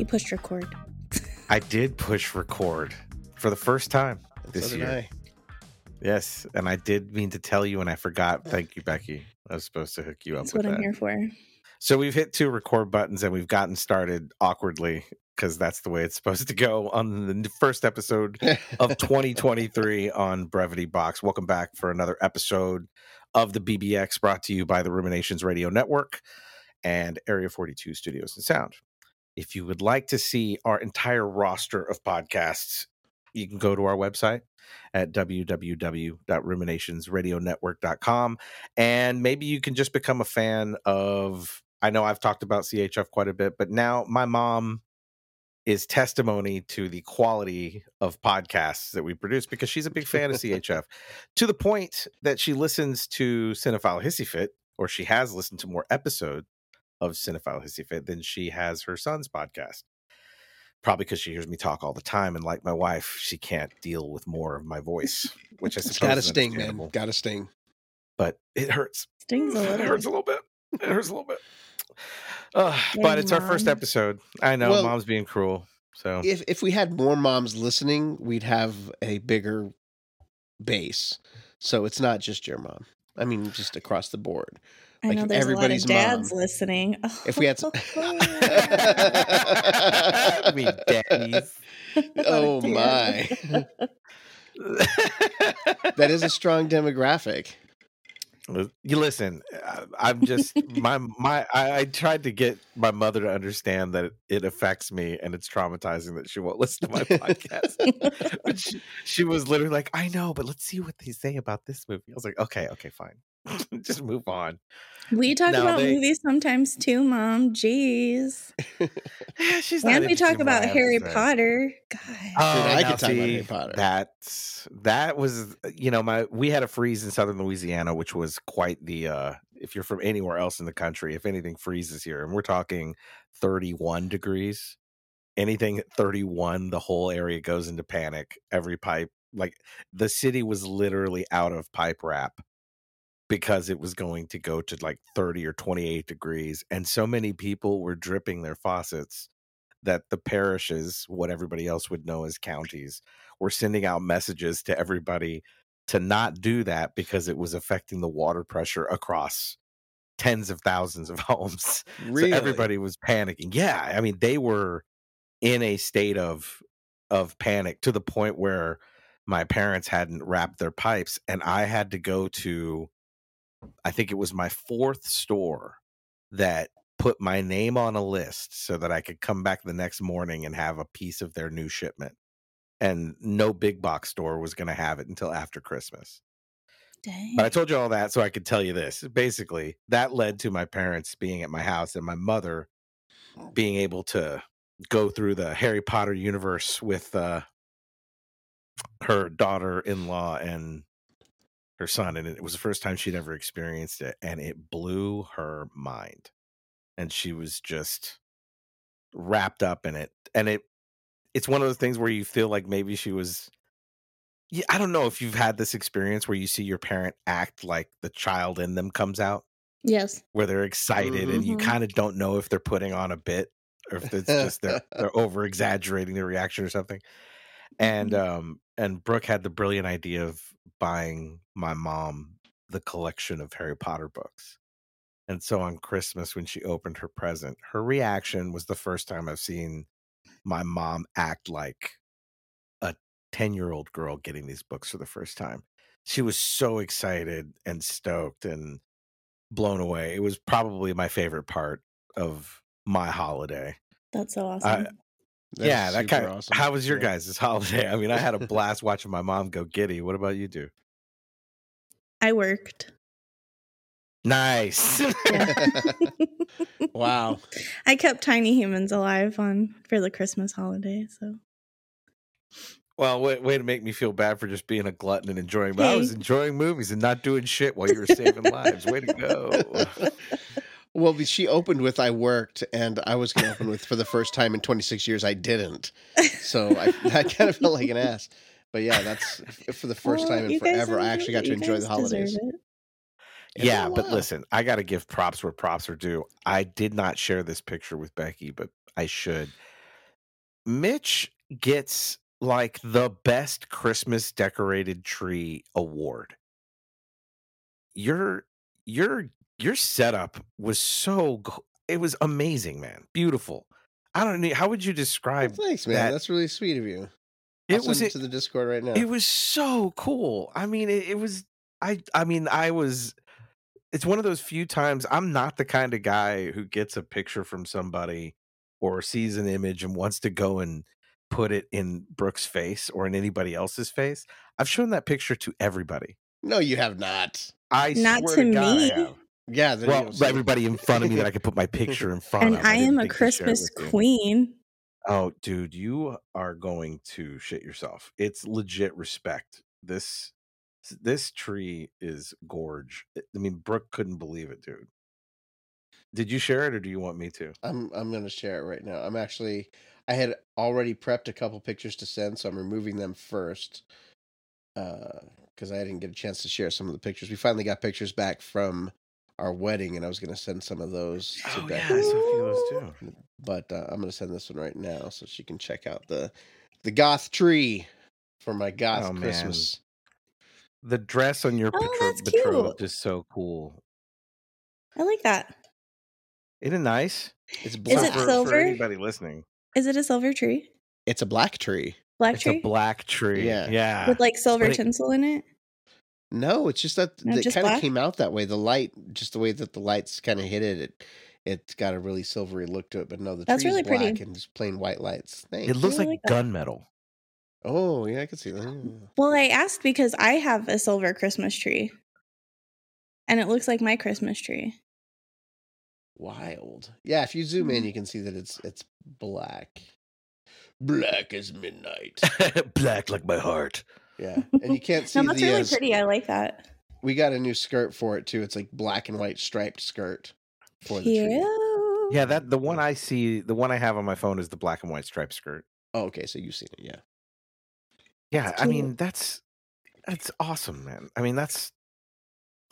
He pushed record. I did push record for the first time this so year. I. Yes, and I did mean to tell you, and I forgot. Thank you, Becky. I was supposed to hook you up That's with what I'm here for. So we've hit two record buttons, and we've gotten started awkwardly because that's the way it's supposed to go on the first episode of 2023 on Brevity Box. Welcome back for another episode of the BBX brought to you by the Ruminations Radio Network and Area 42 Studios and Sound. If you would like to see our entire roster of podcasts, you can go to our website at www.ruminationsradionetwork.com and maybe you can just become a fan of I know I've talked about CHF quite a bit, but now my mom is testimony to the quality of podcasts that we produce because she's a big fan of CHF to the point that she listens to Cinephile Hissy Fit, or she has listened to more episodes of Cinephile Hissy Fit than she has her son's podcast. Probably because she hears me talk all the time, and like my wife, she can't deal with more of my voice, which I It's suppose got to is sting, man. Got to sting. But it hurts. Stings a It little. hurts a little bit. It hurts a little bit. Uh, Dang, but it's our first episode. I know Well, mom's being cruel. So If if we had more moms listening, we'd have a bigger base. So it's not just your mom. I mean, just across the board. I like know there's a lot of dads mom. listening. If we had some- oh, I mean, daddies. A lot of oh my. that is a strong demographic. you listen. I- I'm just my my. I, I tried to get my mother to understand that it affects me and it's traumatizing that she won't listen to my podcast. but she, she was literally like, "I know, but let's see what they say about this movie." I was like, "Okay, okay, fine, just move on." we talk No, about they- movies sometimes too, Mom. Jeez. Yeah, she's not And we talk interested in what I about Harry say. Potter. God. Oh, I now could talk about see, Harry Potter. That's that was you know my we had a freeze in southern Louisiana, which was quite the uh if you're from anywhere else in the country, if anything freezes here, and we're talking 31 degrees, anything at 31, the whole area goes into panic. Every pipe, like the city was literally out of pipe wrap because it was going to go to like 30 or 28 degrees, and so many people were dripping their faucets that the parishes, what everybody else would know as counties, were sending out messages to everybody to not do that because it was affecting the water pressure across tens of thousands of homes. Really? So everybody was panicking. Yeah, I mean they were in a state of of panic to the point where my parents hadn't wrapped their pipes and I had to go to I think it was my fourth store that put my name on a list so that I could come back the next morning and have a piece of their new shipment. And no big box store was going to have it until after Christmas. Dang. But I told you all that so I could tell you this. Basically, that led to my parents being at my house and my mother being able to go through the Harry Potter universe with uh, her daughter-in-law and her son and it was the first time she'd ever experienced it and it blew her mind. And she was just wrapped up in it. And it it's one of those things where you feel like maybe she was yeah, I don't know if you've had this experience where you see your parent act like the child in them comes out, yes. where they're excited and you Mhm. kind of don't know if they're putting on a bit or if it's just they're, they're over exaggerating their reaction or something. And um and Brooke had the brilliant idea of buying my mom the collection of Harry Potter books. And so on Christmas when she opened her present, her reaction was the first time I've seen my mom act like a 10 year old girl getting these books for the first time. She was so excited and stoked and blown away. It was probably my favorite part of my holiday. That's so awesome. That yeah, that kind of. awesome. How was your Yeah. guys' holiday? I mean, I had a blast watching my mom go giddy. What about you, do? I worked. Nice. Yeah. wow. I kept tiny humans alive on for the Christmas holiday. So well, way, way to make me feel bad for just being a glutton and enjoying. But I was enjoying movies and not doing shit while you were saving lives. Way to go. Well, she opened with "I worked," and I was going to open with "For the first time in 26 years, I didn't." So I, I kind of felt like an ass. But yeah, that's for the first Well, time in forever. I actually got to enjoy the holidays. Yeah, but listen, I got to give props where props are due. I did not share this picture with Becky, but I should. Mitch gets like the best Christmas decorated tree award. Your your your setup was so go- it was amazing, man. Beautiful. I don't know how would you Well, describe thanks, man. that? That's really sweet of you. I'll It was it it, to the Discord right now. it was so cool. I mean, it, it was I I mean, I was it's one of those few times I'm not the kind of guy who gets a picture from somebody or sees an image and wants to go and put it in Brooke's face or in anybody else's face. I've shown that picture to everybody. no, you have not. I Not swear to to God, I me. Have. Yeah, there you Well, go. Everybody in front of me that I could put my picture in front of. And of. I didn't am a think to share it Christmas with you. queen. Oh, dude, you are going to shit yourself. It's legit respect. This this tree is gorge. I mean, Brooke couldn't believe it, dude. Did you share it or do you want me to? I'm I'm gonna share it right now. I'm actually I had already prepped a couple pictures to send, so I'm removing them first. Uh because I didn't get a chance to share some of the pictures. We finally got pictures back from our wedding, and I was gonna send some of those to Oh Becky. yeah, I saw a few of those too. But uh, I'm gonna send this one right now so she can check out the the goth tree for my goth Oh, man. Christmas. The dress on your Oh, petro- that's betrothed cute. is so cool. I like that. Isn't it nice? It's Is black. it for, for silver? anybody listening. Is it a silver tree? It's a black tree. Black It's tree? a black tree. Yeah. Yeah. With like silver it- tinsel in it? No, it's just that No, it kind of came out that way. The light, just the way that the lights kind of hit it, it it's got a really silvery look to it. But no, the That's tree's really black pretty. and just plain white lights. Thanks. It looks I like, like gunmetal. oh yeah, I can see that. Well, I asked because I have a silver Christmas tree. And it looks like my Christmas tree. Wild. Yeah, if you zoom in, Mhm. you can see that it's it's black. Black as midnight. black like my heart. Yeah, and you can't see the. No, that's the. really uh, pretty. I like that. we got a new skirt for it too. It's like black and white striped skirt for the tree. Cute. Yeah, that the one I see, the one I have on my phone is the black and white striped skirt. Oh, okay, so you've seen it, yeah. Yeah, I mean that's that's awesome, man. I mean that's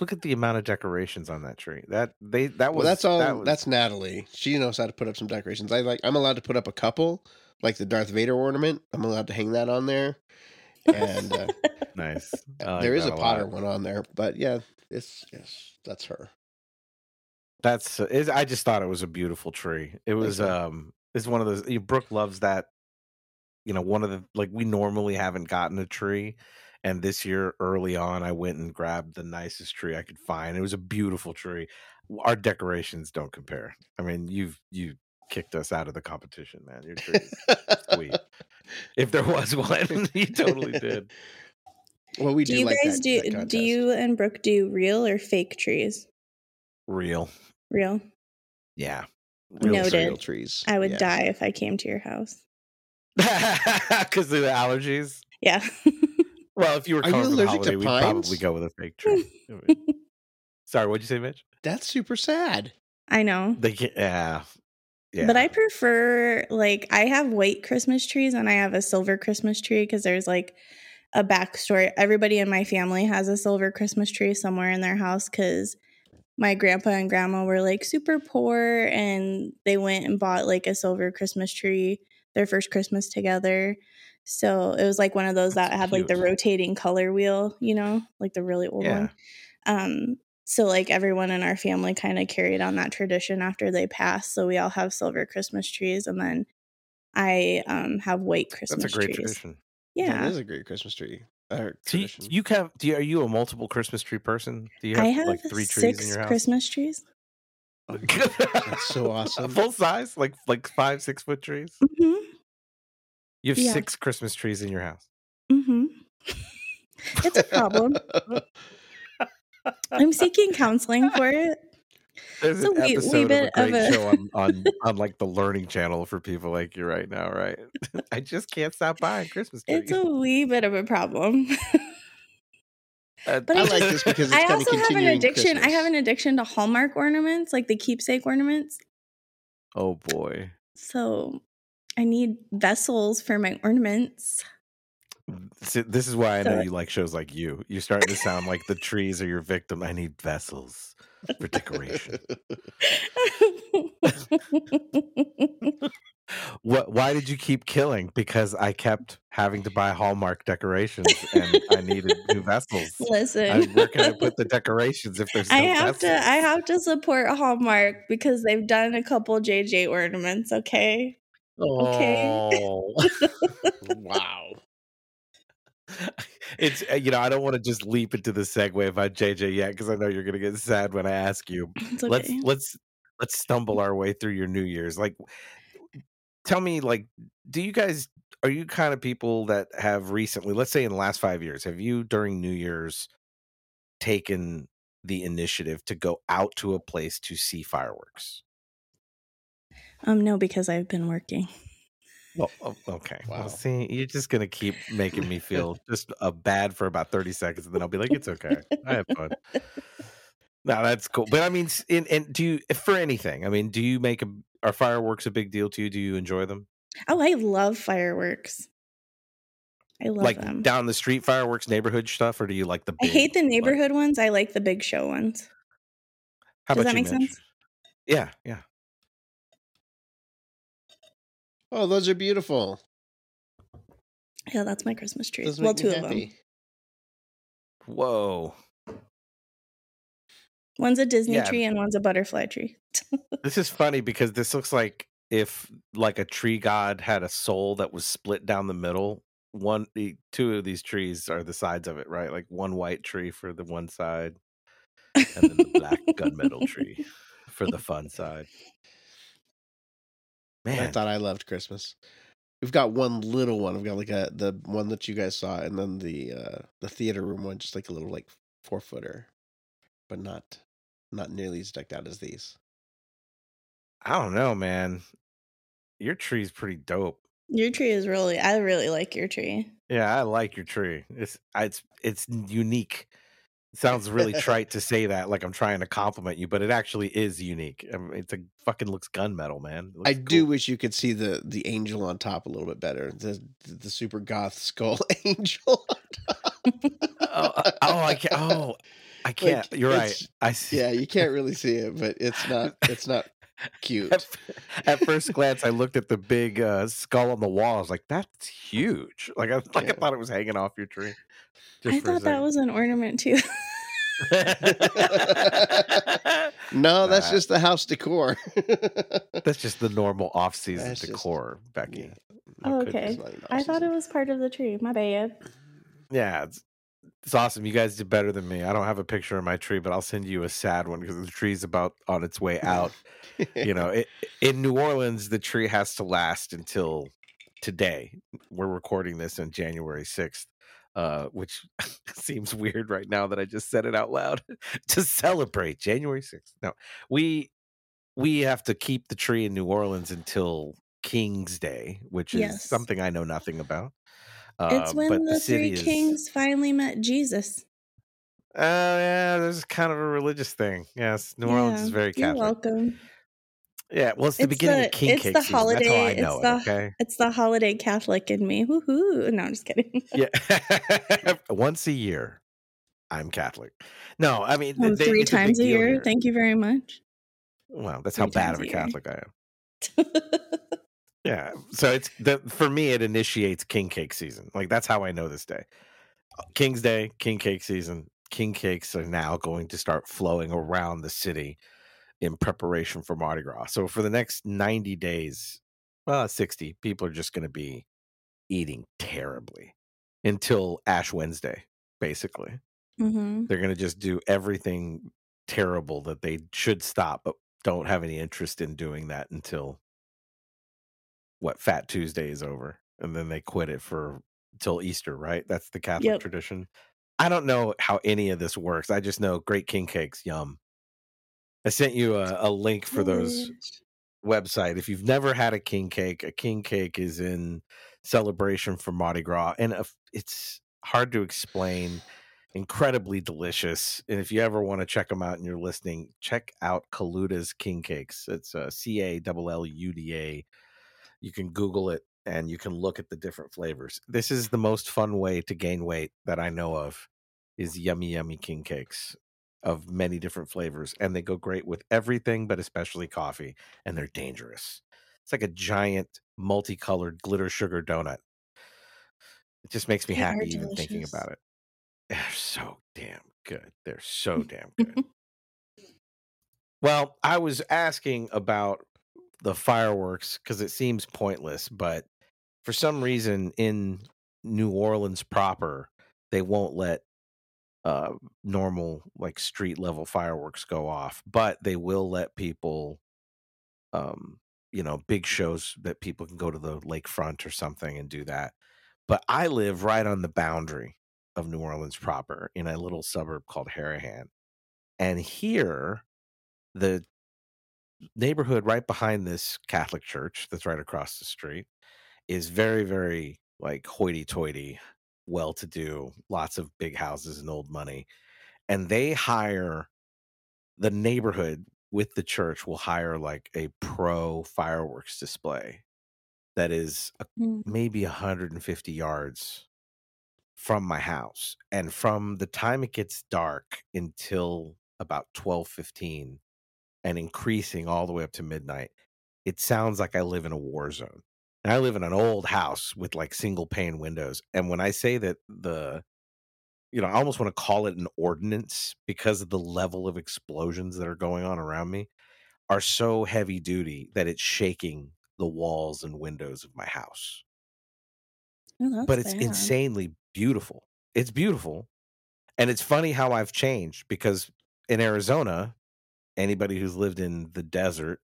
look at the amount of decorations on that tree. That they that was Well, that's all. that was- That's Natalie. She knows how to put up some decorations. I like. I'm allowed to put up a couple, like the Darth Vader ornament. I'm allowed to hang that on there, and uh, nice. Like there is a Potter lot. one on there. But yeah, it's yes, that's her. That's uh, is I just thought it was a beautiful tree. It was man. um it's one of those you know, Brooke loves that you know one of the like we normally haven't gotten a tree and this year early on I went and grabbed the nicest tree I could find. It was a beautiful tree. Our decorations don't compare. I mean, you've you kicked us out of the competition, man. Your tree sweet. If there was one, you totally did. Well, we do do, you like guys that, do that do you and Brooke do real or fake trees? Real. Real. Yeah. real, Noted. real trees? I would Yeah. die if I came to your house. Because of the allergies. Yeah. Well, if you were Are you coming for the allergic to holiday, we'd probably go with a fake tree. Sorry, what'd you say, Mitch? That's super sad. I know. They can yeah. Yeah. But I prefer like I have white Christmas trees and I have a silver Christmas tree because there's like a backstory. Everybody in my family has a silver Christmas tree somewhere in their house because my grandpa and grandma were like super poor and they went and bought like a silver Christmas tree their first Christmas together. So it was like one of those that That's had like the rotating color wheel, you know, like the really old Yeah. one. Um, so like everyone in our family kind of carried on that tradition after they passed. So we all have silver Christmas trees, and then I um have white Christmas That's a great trees. tradition. Yeah, That is a great Christmas tree. Uh, So you, tradition. you have do you, are you a multiple Christmas tree person? Do you have, I have like three trees six in your house? Christmas trees. Oh, that's so awesome. Full size, like like five, six foot trees. hmm You have Yeah. six Christmas trees in your house. hmm it's a problem. I'm seeking counseling for it. There's It's a an wee- wee episode of a bit of a- show on, on on like the Learning Channel for people like you right now, right? I just can't stop buying Christmas trees. It's a wee bit of a problem. Uh, But I I like just- this because it's I also have an continuing addiction. I have an addiction to Hallmark ornaments, like the keepsake ornaments. oh boy. So I need vessels for my ornaments. This is why I know So- you like shows like you. You're starting to sound like the trees are your victim. I need vessels for decoration. What? Why did you keep killing? Because I kept having to buy Hallmark decorations, and I needed new vessels. I, Listen, where can I put the decorations if there's I no have to I have to support Hallmark because they've done a couple JJ ornaments, okay? Okay. Oh, wow. It's uh, you know I don't want to just leap into the segue about JJ yet because I know you're gonna get sad when I ask you. It's Let's let's let's stumble our way through your New Year's. Like, tell me, like, do you guys are you kind of people that have recently, let's say in the last five years, have you during New Year's taken the initiative to go out to a place to see fireworks? Um no, because I've been working. Well, oh, okay. Wow. Well, see, you're just gonna keep making me feel just uh, bad for about thirty seconds, and then I'll be like, "It's okay. I have fun." No, that's cool. But I mean, in, and do you for anything? I mean, do you make a are fireworks a big deal to you? Do you enjoy them? Oh, I love fireworks. I love like them. down the street fireworks, neighborhood stuff, or do you like the? I hate the like- neighborhood ones. I like the big show ones. how Does about that you, make Mitch? sense? Yeah, yeah. Oh, those are beautiful. Yeah, that's my Christmas tree. Those well, make me two of them. Whoa, One's a Disney Yeah. tree and one's a butterfly tree. this is funny because this looks like if like a tree god had a soul that was split down the middle. One, the two of these trees are the sides of it, right? Like one white tree for the one side, and then the black gunmetal tree for the fun side. I thought I loved Christmas. We've got one little one. We've got like a the one that you guys saw, and then the uh the theater room one, just like a little like four footer, but not not nearly as decked out as these. I don't know, man. Your tree's pretty dope. your tree is really. I really like your tree. Yeah, I like your tree. It's it's it's unique. Sounds really trite to say that, like I'm trying to compliment you, but it actually is unique. I mean, it's a fucking looks gunmetal, man. It I looks do wish you could see the the angel on top a little bit better. The the super goth skull angel. on top. Oh, uh, oh, I can't. Oh, I can't. You're right. I see. yeah, you can't really see it, but it's not it's not cute. At, at first glance, I looked at the big uh, skull on the wall. I was like, "That's huge!" Like I like Yeah. I thought it was hanging off your tree. I thought that was an ornament too. was. No, that's Nah. just the house decor. That's just the normal off-season That's just- decor, Becky. Yeah. Oh, okay. It's not even I thought it was part of the tree. My bad. Yeah, it's, it's awesome. You guys did better than me. I don't have a picture of my tree, but I'll send you a sad one because the tree's about on its way out. you know, it, in New Orleans, the tree has to last until today. We're recording this on January 6th, uh, which seems weird right now that I just said it out loud to celebrate January 6th. No, we we have to keep the tree in New Orleans until King's Day, which is Yes. something I know nothing about. it's Uh, when but the, city three is- kings finally met Jesus. Oh yeah, there's kind of a religious thing. Yes, New Orleans is Yeah, very You're welcome. Yeah, well, it's the It's beginning the- of King it's Cake the season. That's how I holiday- know it's it. the- Okay. It's the holiday Catholic in me. Woohoo! No, I'm just kidding. Yeah, once a year, I'm Catholic. No, I mean Um, they- three times a year. here. Thank you very much. Well, that's how bad of a year. Catholic I am. Yeah, so it's the for me it initiates King Cake season. Like that's how I know this day. King's Day, King Cake season. King cakes are now going to start flowing around the city in preparation for Mardi Gras. So for the next 90 days, well, 60, people are just going to be eating terribly until Ash Wednesday, basically. hmm They're going to just do everything terrible that they should stop, but don't have any interest in doing that until what Fat Tuesday is over, and then they quit it for till Easter, right? That's the Catholic Yep. tradition. I don't know how any of this works. I just know Great King Cakes, yum. I sent you a, a link for those website. If you've never had a king cake, a king cake is in celebration for Mardi Gras, and if- it's hard to explain. Incredibly delicious, and if you ever want to check them out and you're listening, check out Caluda's King Cakes. It's uh, C A L L U D A. You can Google it and you can look at the different flavors. This is the most fun way to gain weight that I know of. Is yummy yummy king cakes of many different flavors, and they go great with everything, but especially coffee, and they're dangerous. It's like a giant multicolored glitter sugar donut. It just makes me They happy even thinking about it. They're so damn good. They're so damn good. Well, I was asking about the fireworks because it seems pointless, but for some reason in New Orleans proper, they won't let uh normal like street level fireworks go off, but they will let people um you know, big shows that people can go to the lakefront or something and do that. But I live right on the boundary of New Orleans proper in a little suburb called Harahan. And here the neighborhood right behind this Catholic church that's right across the street is very, very like hoity toity, well to do, lots of big houses and old money. And they hire the neighborhood with the church will hire like a pro fireworks display that is a, Mm. maybe 150 yards from my house. And from the time it gets dark until about 12:15 and increasing all the way up to midnight, it sounds like I live in a war zone. And I live in an old house with like single pane windows. And when I say that the you know, I almost want to call it an ordinance because of the level of explosions that are going on around me are so heavy duty that it's shaking the walls and windows of my house. Oh, But it's bad. insanely beautiful. It's beautiful. And it's funny how I've changed because in Arizona, anybody who's lived in the desert,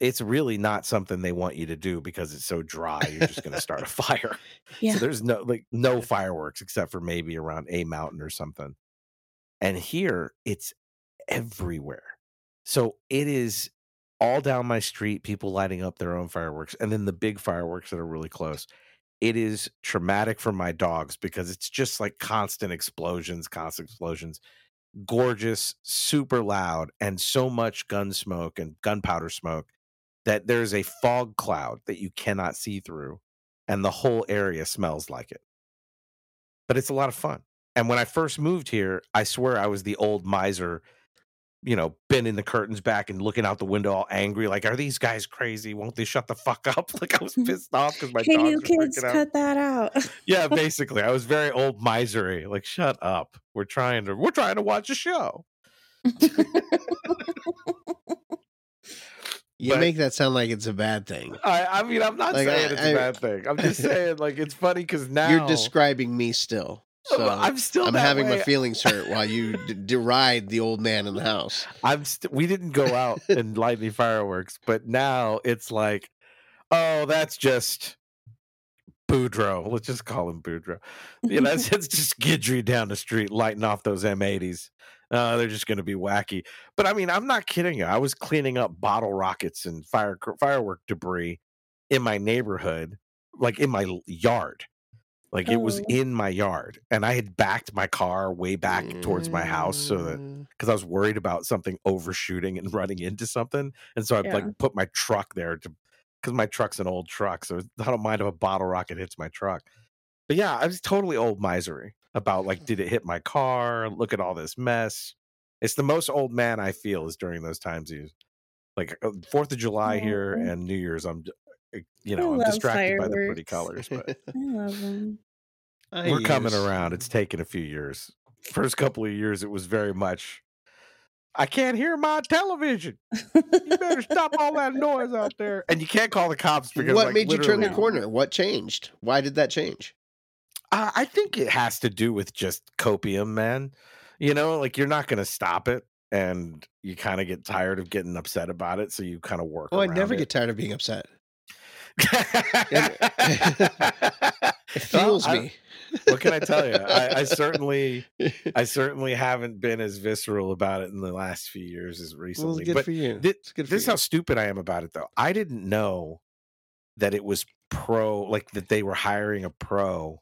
it's really not something they want you to do because it's so dry. You're just going to start a fire. Yeah. So there's no like no fireworks except for maybe around a mountain or something. And here it's everywhere. So it is all down my street, people lighting up their own fireworks, and then the big fireworks that are really close. It is traumatic for my dogs because it's just like constant explosions, constant explosions, gorgeous, super loud, and so much gun smoke and gunpowder smoke that there's a fog cloud that you cannot see through, and the whole area smells like it. But it's a lot of fun. And when I first moved here, I swear I was the old miser, you know, bending the curtains back and looking out the window all angry, like, are these guys crazy? Won't they shut the fuck up? Like I was pissed off because my dogs you kids, cut that out. Yeah, basically, I was very old misery. Like, shut up. We're trying to we're trying to watch a show. You But- make that sound like it's a bad thing. I, I mean, I'm not Like, saying I- it's I- a bad thing. I'm just saying, like, it's funny because now You're describing me still. So I'm still. I'm having my feelings hurt while you d- deride the old man in the house. I'm st- we didn't go out and light any fireworks, but now it's like, oh, that's just Boudreaux. Let's just call him Boudreaux. You know, it's, it's just Guidry down the street lighting off those M80s. Uh, they're just going to be wacky. But I mean, I'm not kidding you. I was cleaning up bottle rockets and fire firework debris in my neighborhood, like in my yard. Like it was Oh. in my yard, and I had backed my car way back towards my house so that Mm. because I was worried about something overshooting and running into something. And so I Yeah. like put my truck there to because my truck's an old truck. So I don't mind if a bottle rocket hits my truck. But yeah, I was totally old misery about like, did it hit my car? Look at all this mess. It's the most old man I feel is during those times. You like uh, Fourth of July here and New Year's. I'm, uh, you know, I'm love distracted by the pretty colors, but I love them. I we're coming around. It's taken a few years. First couple of years, it was very much. I can't hear my television. You better stop all that noise out there. And you can't call the cops because What like, made you turn the corner? What changed? Why did that change? Uh, I think it has to do with just copium, man. You know, like you're not going to stop it, and you kind of get tired of getting upset about it, so you kind of work. Oh, I never it. get tired of being upset. it fuels me. what can I tell you? I, I certainly, I certainly haven't been as visceral about it in the last few years as recently. it's good but for you. It's good for this is how stupid I am about it, though. I didn't know that it was pro, like that they were hiring a pro.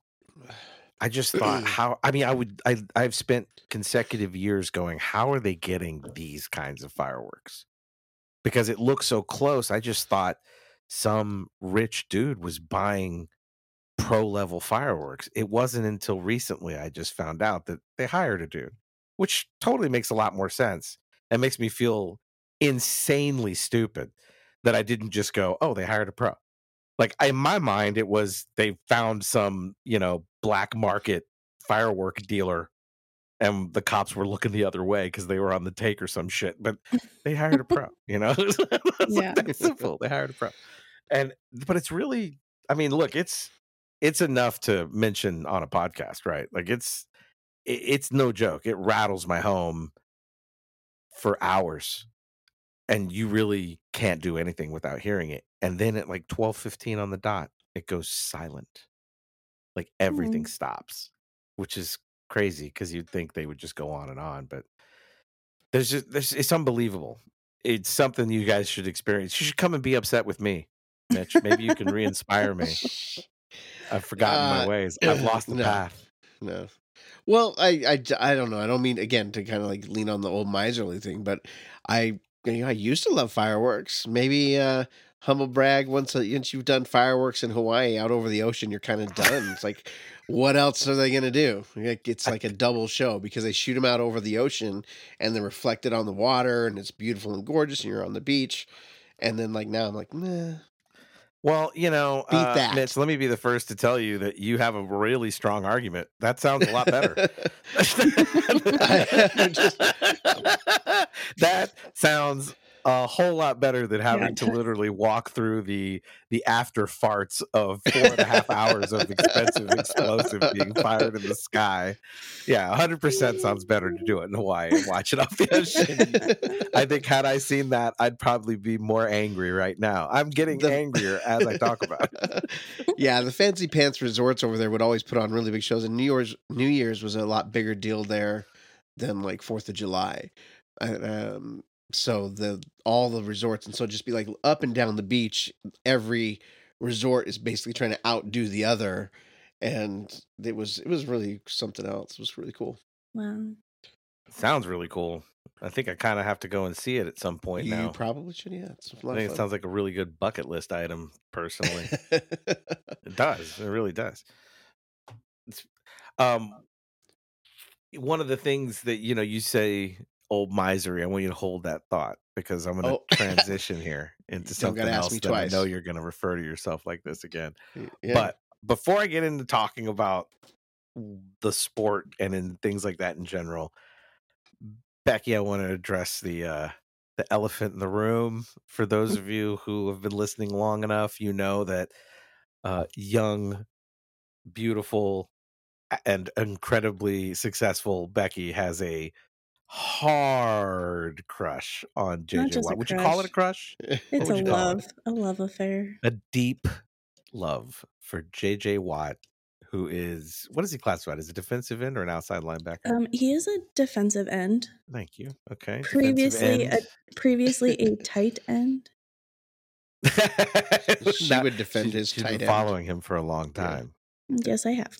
I just thought how. I mean, I would. I I've spent consecutive years going. How are they getting these kinds of fireworks? Because it looks so close. I just thought some rich dude was buying pro level fireworks. It wasn't until recently I just found out that they hired a dude, which totally makes a lot more sense and makes me feel insanely stupid that I didn't just go, "Oh, they hired a pro." Like in my mind, it was they found some you know black market firework dealer, and the cops were looking the other way because they were on the take or some shit. But they hired a pro. You know, Yeah. like simple. They hired a pro, and but it's really, I mean, look, it's it's enough to mention on a podcast, right? Like it's it, it's no joke. It rattles my home for hours and you really can't do anything without hearing it. And then at like 12:15 on the dot, it goes silent. Like everything Mm. stops, which is crazy because you'd think they would just go on and on, but there's just there's it's unbelievable. It's something you guys should experience. You should come and be upset with me, Mitch. Maybe you can re-inspire me. I've forgotten my Uh, ways. I've lost the no. path. No. Well, I, I i don't know. I don't mean again to kind of like lean on the old miserly thing, but I you know, I used to love fireworks. Maybe uh humble brag once uh, once you've done fireworks in Hawaii out over the ocean, you're kind of done. It's like what else are they going to do? It's like a double show because they shoot them out over the ocean and they're reflected on the water and it's beautiful and gorgeous and you're on the beach. And then like now I'm like, meh. Well, you know, Beat uh, that. Mitch, let me be the first to tell you that you have a really strong argument. That sounds a lot better. Just- that sounds a whole lot better than having Yeah. to literally walk through the the after farts of four and a half hours of expensive explosive being fired in the sky. Yeah, hundred percent sounds better to do it in Hawaii and watch it off the ocean. I think had I seen that, I'd probably be more angry right now. I'm getting The- angrier as I talk about it. yeah, the fancy pants resorts over there would always put on really big shows, and New Year's New Year's was a lot bigger deal there than like Fourth of July. Um, so the all the resorts, and so just be like up and down the beach, every resort is basically trying to outdo the other, and it was it was really something else. It was really cool. Wow. Sounds really cool. I think I kind of have to go and see it at some point now. you now. probably should, yeah. It's a I lot think it sounds like a really good bucket list item, personally. it does. It really does. It's, um, one of the things that you know you say, "Old misery." I want you to hold that thought because I'm going to Oh. transition here into something ask else me that I know you're going to refer to yourself like this again. yeah. But before I get into talking about the sport and in things like that in general, Becky, I want to address the uh the elephant in the room. For those of you who have been listening long enough, you know that uh young, beautiful, and incredibly successful Becky has a hard crush on JJ Watt. Would you call it a crush? It's a you call it? love, a love affair. a deep love for JJ Watt, who is what is he classified as a defensive end or an outside linebacker? Um, he is a defensive end. Thank you. Okay. Previously a- Previously a tight end. She Now- would defend she- his she's tight been end. following him for a long Yeah. time. Yes, I have.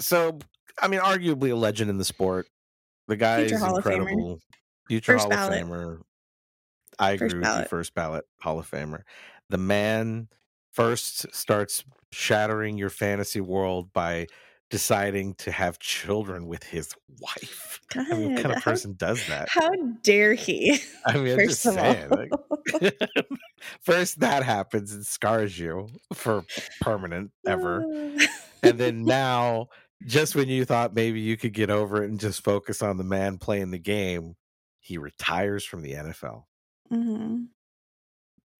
So, I mean, arguably a legend in the sport. The guy Future is Hall incredible. Future First Hall ballot. of Famer. I agree First with you. ballot. First ballot Hall of Famer. The man first starts shattering your fantasy world by deciding to have children with his wife. God, I mean, what kind of how, person does that? how dare he? I mean, I'm just saying. like, first, that happens and scars you for permanent ever. and then now, just when you thought maybe you could get over it and just focus on the man playing the game, he retires from the NFL. Mhm.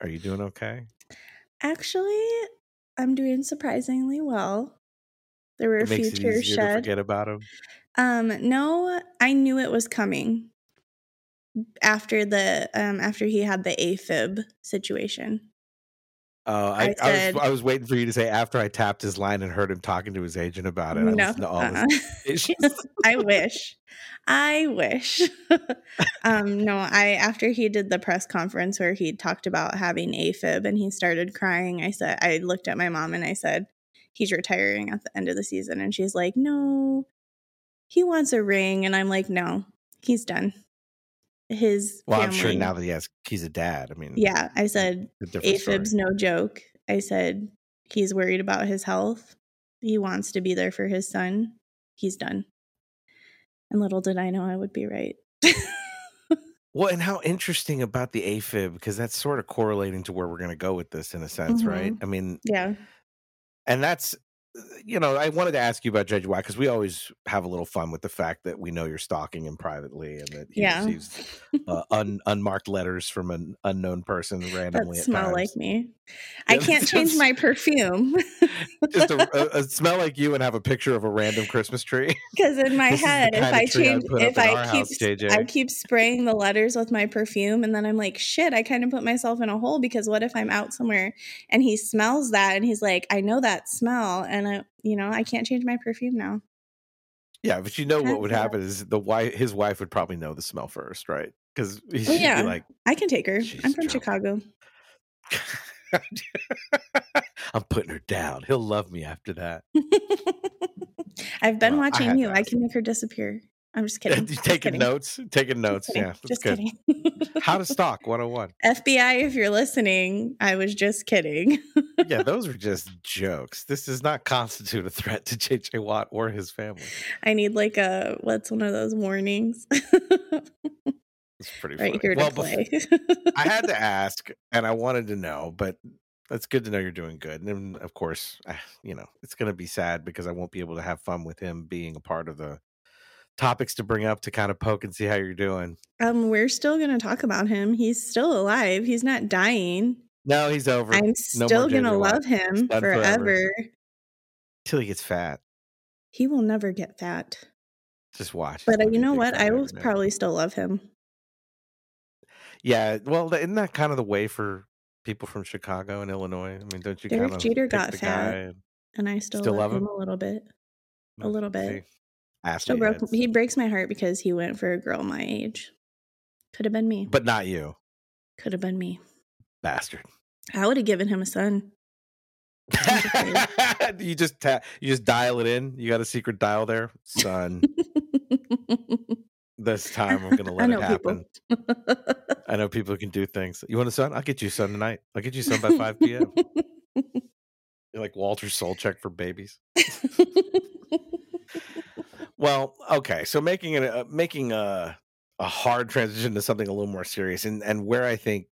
Are you doing okay? Actually, I'm doing surprisingly well. There were a It few tears shed. forget about him. Um, no, I knew it was coming after the um after he had the AFib situation. Uh, I, I I, was, I was waiting for you to say after I tapped his line and heard him talking to his agent about it. I listened to all his uh-uh. I wish. I wish. um, no, I after he did the press conference where he talked about having AFib and he started crying, I said I looked at my mom and I said, He's retiring at the end of the season. And she's like, No, he wants a ring. And I'm like, No, he's done. His well, family. I'm sure now that he has, he's a dad. I mean, Yeah, I said a different story. AFib's no joke. I said he's worried about his health. He wants to be there for his son. He's done. And little did I know I would be right. Well, and how interesting about the AFib because that's sort of correlating to where we're going to go with this in a sense, right? Mhm. I mean, Yeah. and that's you know i wanted to ask you about JJ Watt because we always have a little fun with the fact that we know you're stalking him privately and that he Yeah. receives uh, un, unmarked letters from an unknown person That randomly at smell times like me. I can't change my perfume just a, a, a smell like you and have a picture of a random christmas tree because in my This is the head, if I change, if I keep, house, I keep spraying the letters with my perfume, and then I'm like, shit, I kind of put myself in a hole because what if I'm out somewhere and he smells that and he's like, I know that smell, and I, you know, I can't change my perfume now. yeah but you know what would happen is the wife his wife would probably know the smell first right because oh, she'd Oh, yeah. be like I can take her. I'm from drunk. Chicago. i'm putting her down he'll love me after that I've been Well, watching to you. I can make her disappear. I'm just kidding. Just taking kidding. notes taking Just notes kidding. yeah Just good kidding. how to stalk 101 FBI, if you're listening, I was just kidding. yeah those were just jokes this does not constitute a threat to jj watt or his family I need like a what's one of those warnings it's pretty right funny here to well play. i had to ask and i wanted to know but it's good to know you're doing good and then, of course I, you know it's going to be sad because i won't be able to have fun with him being a part of the topics to bring up to kind of poke and see how you're doing um, we're still gonna talk about him. He's still alive. He's not dying. no he's over I'm No still gonna love him forever. forever. till he gets fat He will never get fat. just watch But uh, you know what? I will probably still love him. Yeah, well, isn't that kind of the way for people from Chicago and Illinois? I mean, don't you Derek kind of Jeter got fat. and And I still, Still love, him him? a little bit. A little bit. Still broke heads. he breaks my heart because he went for a girl my age. Could have been me. but not you, Could have been me. bastard. I would have given him a son. you just ta- you just dial it in. You got a secret dial there, son. this time I'm gonna let it happen. I know people who can do things. You want a sun? I'll get you sun tonight. I'll get you sun by 5 p.m. You're like Walter Sobchak for babies. Well, okay. So making it uh, making a a hard transition to something a little more serious, and and where I think,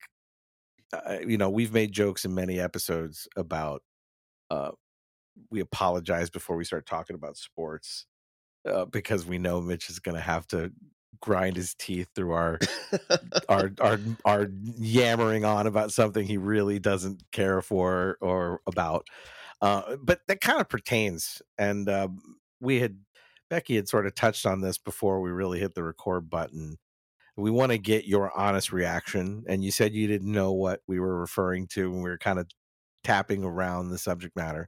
uh, you know, we've made jokes in many episodes about. Uh, we apologize before we start talking about sports uh, because we know Mitch is going to have to grind his teeth through our our our our yammering on about something he really doesn't care for or about. Uh, but that kind of pertains, and um, we had Becky had sort of touched on this before we really hit the record button. We want to get your honest reaction, and you said you didn't know what we were referring to, when we were kind of tapping around the subject matter.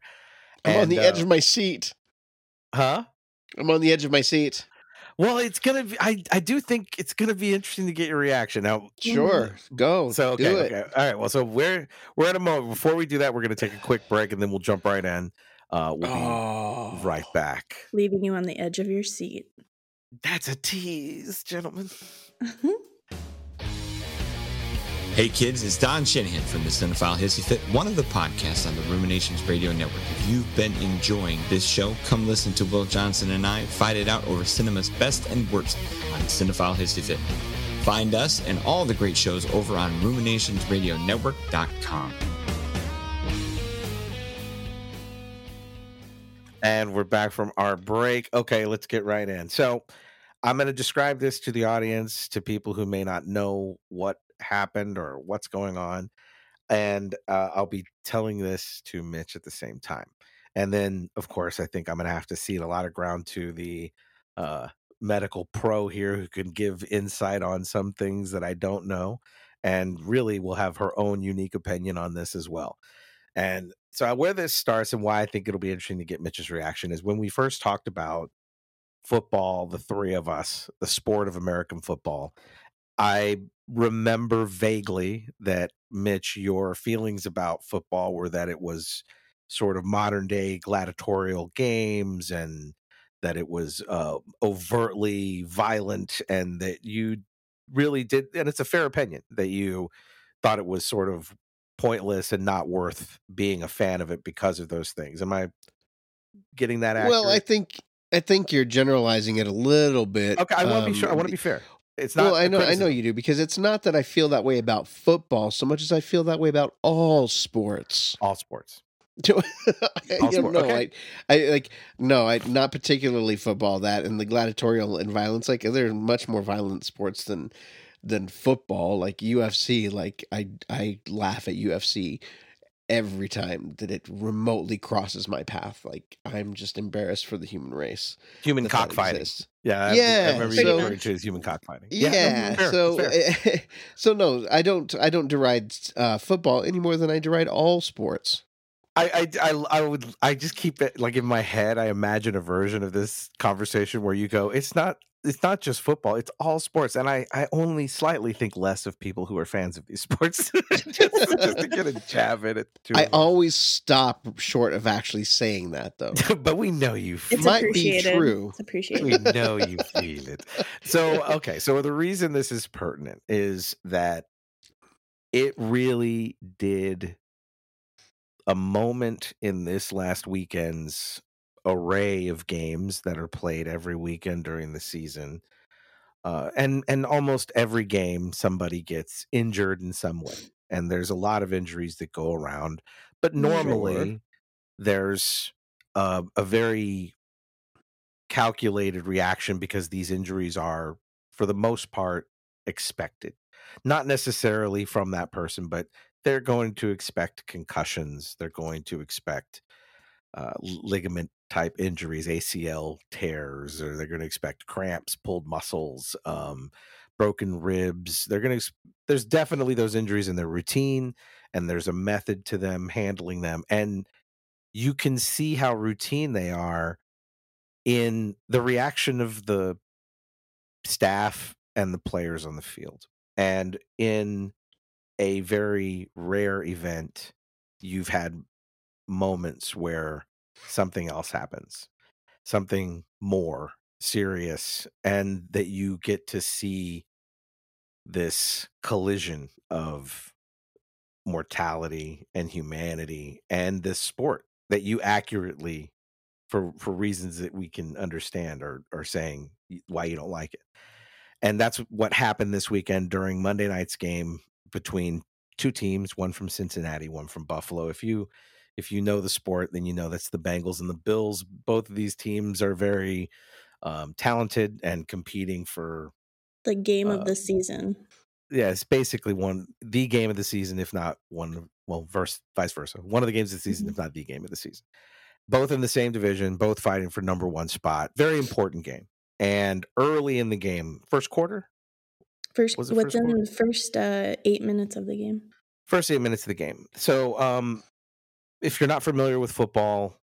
I'm on And, the edge uh, of my seat. huh? I'm on the edge of my seat. Well, it's gonna. Be, I I do think it's gonna be interesting to get your reaction now. Sure, go. So okay, do it. okay, all right. Well, so we're we're at a moment. Before we do that, we're gonna take a quick break, and then we'll jump right in. Uh, we'll be Oh, right back. Leaving you on the edge of your seat. That's a tease, gentlemen. Hey kids, it's Don Shanahan from the Cinephile Hissy Fit, one of the podcasts on the Ruminations Radio Network. If you've been enjoying this show, come listen to Will Johnson and I fight it out over cinema's best and worst on Cinephile Hissy Fit. Find us and all the great shows over on ruminationsradionetwork.com. And we're back from our break. Okay, let's get right in. So, I'm going to describe this to the audience, to people who may not know what happened or what's going on. And uh, I'll be telling this to Mitch at the same time. And then, of course, I think I'm going to have to cede a lot of ground to the uh, medical pro here who can give insight on some things that I don't know and really will have her own unique opinion on this as well. And so, where this starts and why I think it'll be interesting to get Mitch's reaction is when we first talked about football, the three of us, the sport of American football. I remember vaguely that Mitch, your feelings about football were that it was sort of modern day gladiatorial games and that it was uh, overtly violent and that you really did, and it's a fair opinion that you thought it was sort of pointless and not worth being a fan of it because of those things. Am I getting that accurate? well, I think I think you're generalizing it a little bit. okay, I want to be sure. I um, want to be fair. It's not. well, I know, I know you do because it's not that I feel that way about football so much as I feel that way about all sports. All sports. All don't sport- know. okay. I, I like no, I not particularly football. That and the gladiatorial and violence. Like they're much more violent sports than than football. Like UFC. Like I I laugh at UFC every time that it remotely crosses my path. Like I'm just embarrassed for the human race. Human cockfighting. Yeah, Yeah, I remember so- referring to as human cockfighting. Yeah, fair, so fair. so no, I don't I don't deride uh, football any more than I deride all sports. I, I, I, I would, I just keep it like in my head. I imagine a version of this conversation where you go, it's not, it's not just football, it's all sports. And I, I only slightly think less of people who are fans of these sports just, just to get a jab at it. Too. I always stop short of actually saying that though. but we know you. It's feel might be true. It's appreciated. we know you feel it. So, okay. So the reason this is pertinent is that it really did a moment in this last weekend's array of games that are played every weekend during the season. Uh, and and almost every game somebody gets injured in some way and there's a lot of injuries that go around but normally Sure. there's a, a very calculated reaction because these injuries are for the most part expected not necessarily from that person but they're going to expect concussions they're going to expect uh, ligament type injuries acl tears or they're going to expect cramps pulled muscles um, broken ribs they're going to there's definitely those injuries in their routine and there's a method to them handling them and you can see how routine they are in the reaction of the staff and the players on the field. And in a very rare event, you've had moments where something else happens, something more serious, and that you get to see this collision of mortality and humanity and this sport that you accurately for for reasons that we can understand are are saying why you don't like it. And that's what happened this weekend during Monday night's game between two teams, one from Cincinnati, one from Buffalo. If you if you know the sport, then you know that's the Bengals and the Bills. Both of these teams are very um, talented and competing for the game Uh, of the season. yeah, it's basically one the game of the season, if not one. Well, verse vice versa, one of the games of the season, if not the game of the season. Both in the same division, both fighting for number one spot. Very important game. And early in the game, first quarter, First, first within quarter? the first uh, eight minutes of the game. first eight minutes of the game. So, um, if you're not familiar with football,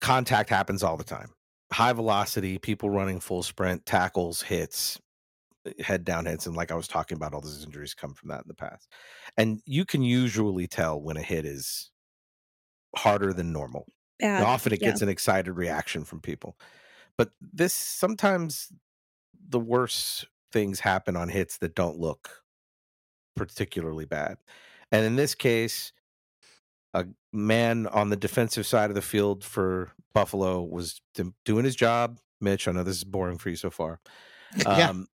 contact happens all the time. High velocity, people running full sprint, tackles, hits, head down hits, and like I was talking about, all those injuries come from that in the past. And you can usually tell when a hit is harder than normal. Bad. Often it yeah. gets an excited reaction from people. But this sometimes the worst things happen on hits that don't look particularly bad. And in this case, a man on the defensive side of the field for Buffalo was doing his job. Mitch, I know this is boring for you so far. Yeah. Um,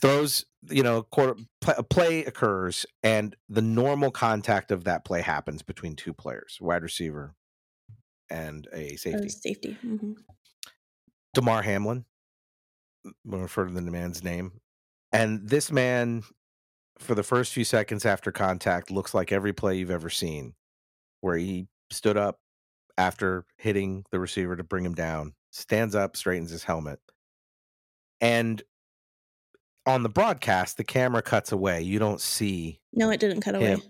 throws, you know, quarter play, a play occurs, and the normal contact of that play happens between two players, wide receiver and a safety. safety. hmm Damar Hamlin. We'll refer to the man's name. And this man, for the first few seconds after contact, looks like every play you've ever seen, where he stood up after hitting the receiver to bring him down, stands up, straightens his helmet. And on the broadcast, the camera cuts away. You don't see No, it didn't cut away. Him.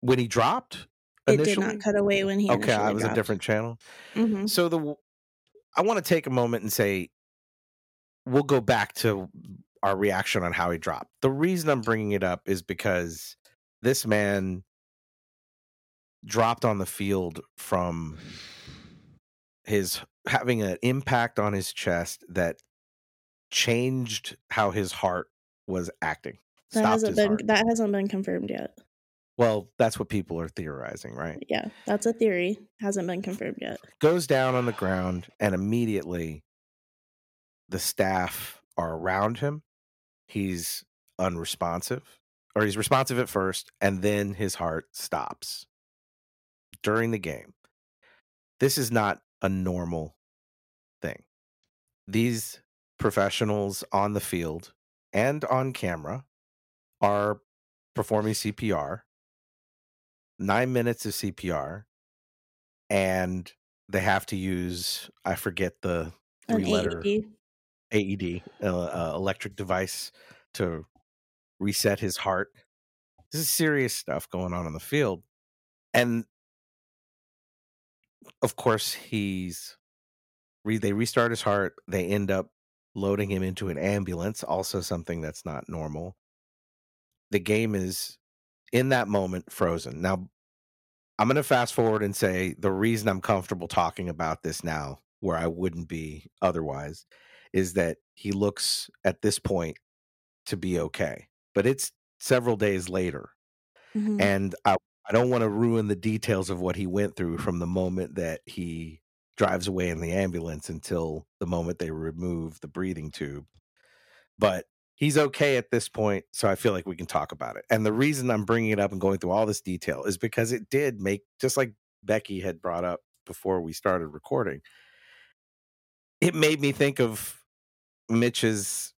when he dropped. It did not cut away when he. Okay, I was a different channel. hmm So the I want to take a moment and say we'll go back to our reaction on how he dropped. The reason I'm bringing it up is because this man dropped on the field from his having an impact on his chest that changed how his heart was acting. That hasn't been heart. that hasn't been confirmed yet. Well, that's what people are theorizing, right? Yeah, that's a theory. Hasn't been confirmed yet. goes down on the ground and immediately the staff are around him he's unresponsive, or he's responsive at first, and then his heart stops during the game. This is not a normal thing. These professionals on the field and on camera are performing CPR, nine minutes of CPR, and they have to use, I forget the three letter AED. AED, uh, uh, electric device to reset his heart. This is serious stuff going on on the field. And of course, he's re- they restart his heart. They end up loading him into an ambulance, also something that's not normal. The game is in that moment frozen. Now, I'm going to fast forward and say the reason I'm comfortable talking about this now, where I wouldn't be otherwise, is that he looks at this point to be okay. But it's several days later. Mhm. And I, I don't want to ruin the details of what he went through from the moment that he drives away in the ambulance until the moment they remove the breathing tube. But he's okay at this point. So I feel like we can talk about it. And the reason I'm bringing it up and going through all this detail is because it did make, just like Becky had brought up before we started recording, it made me think of Mitch's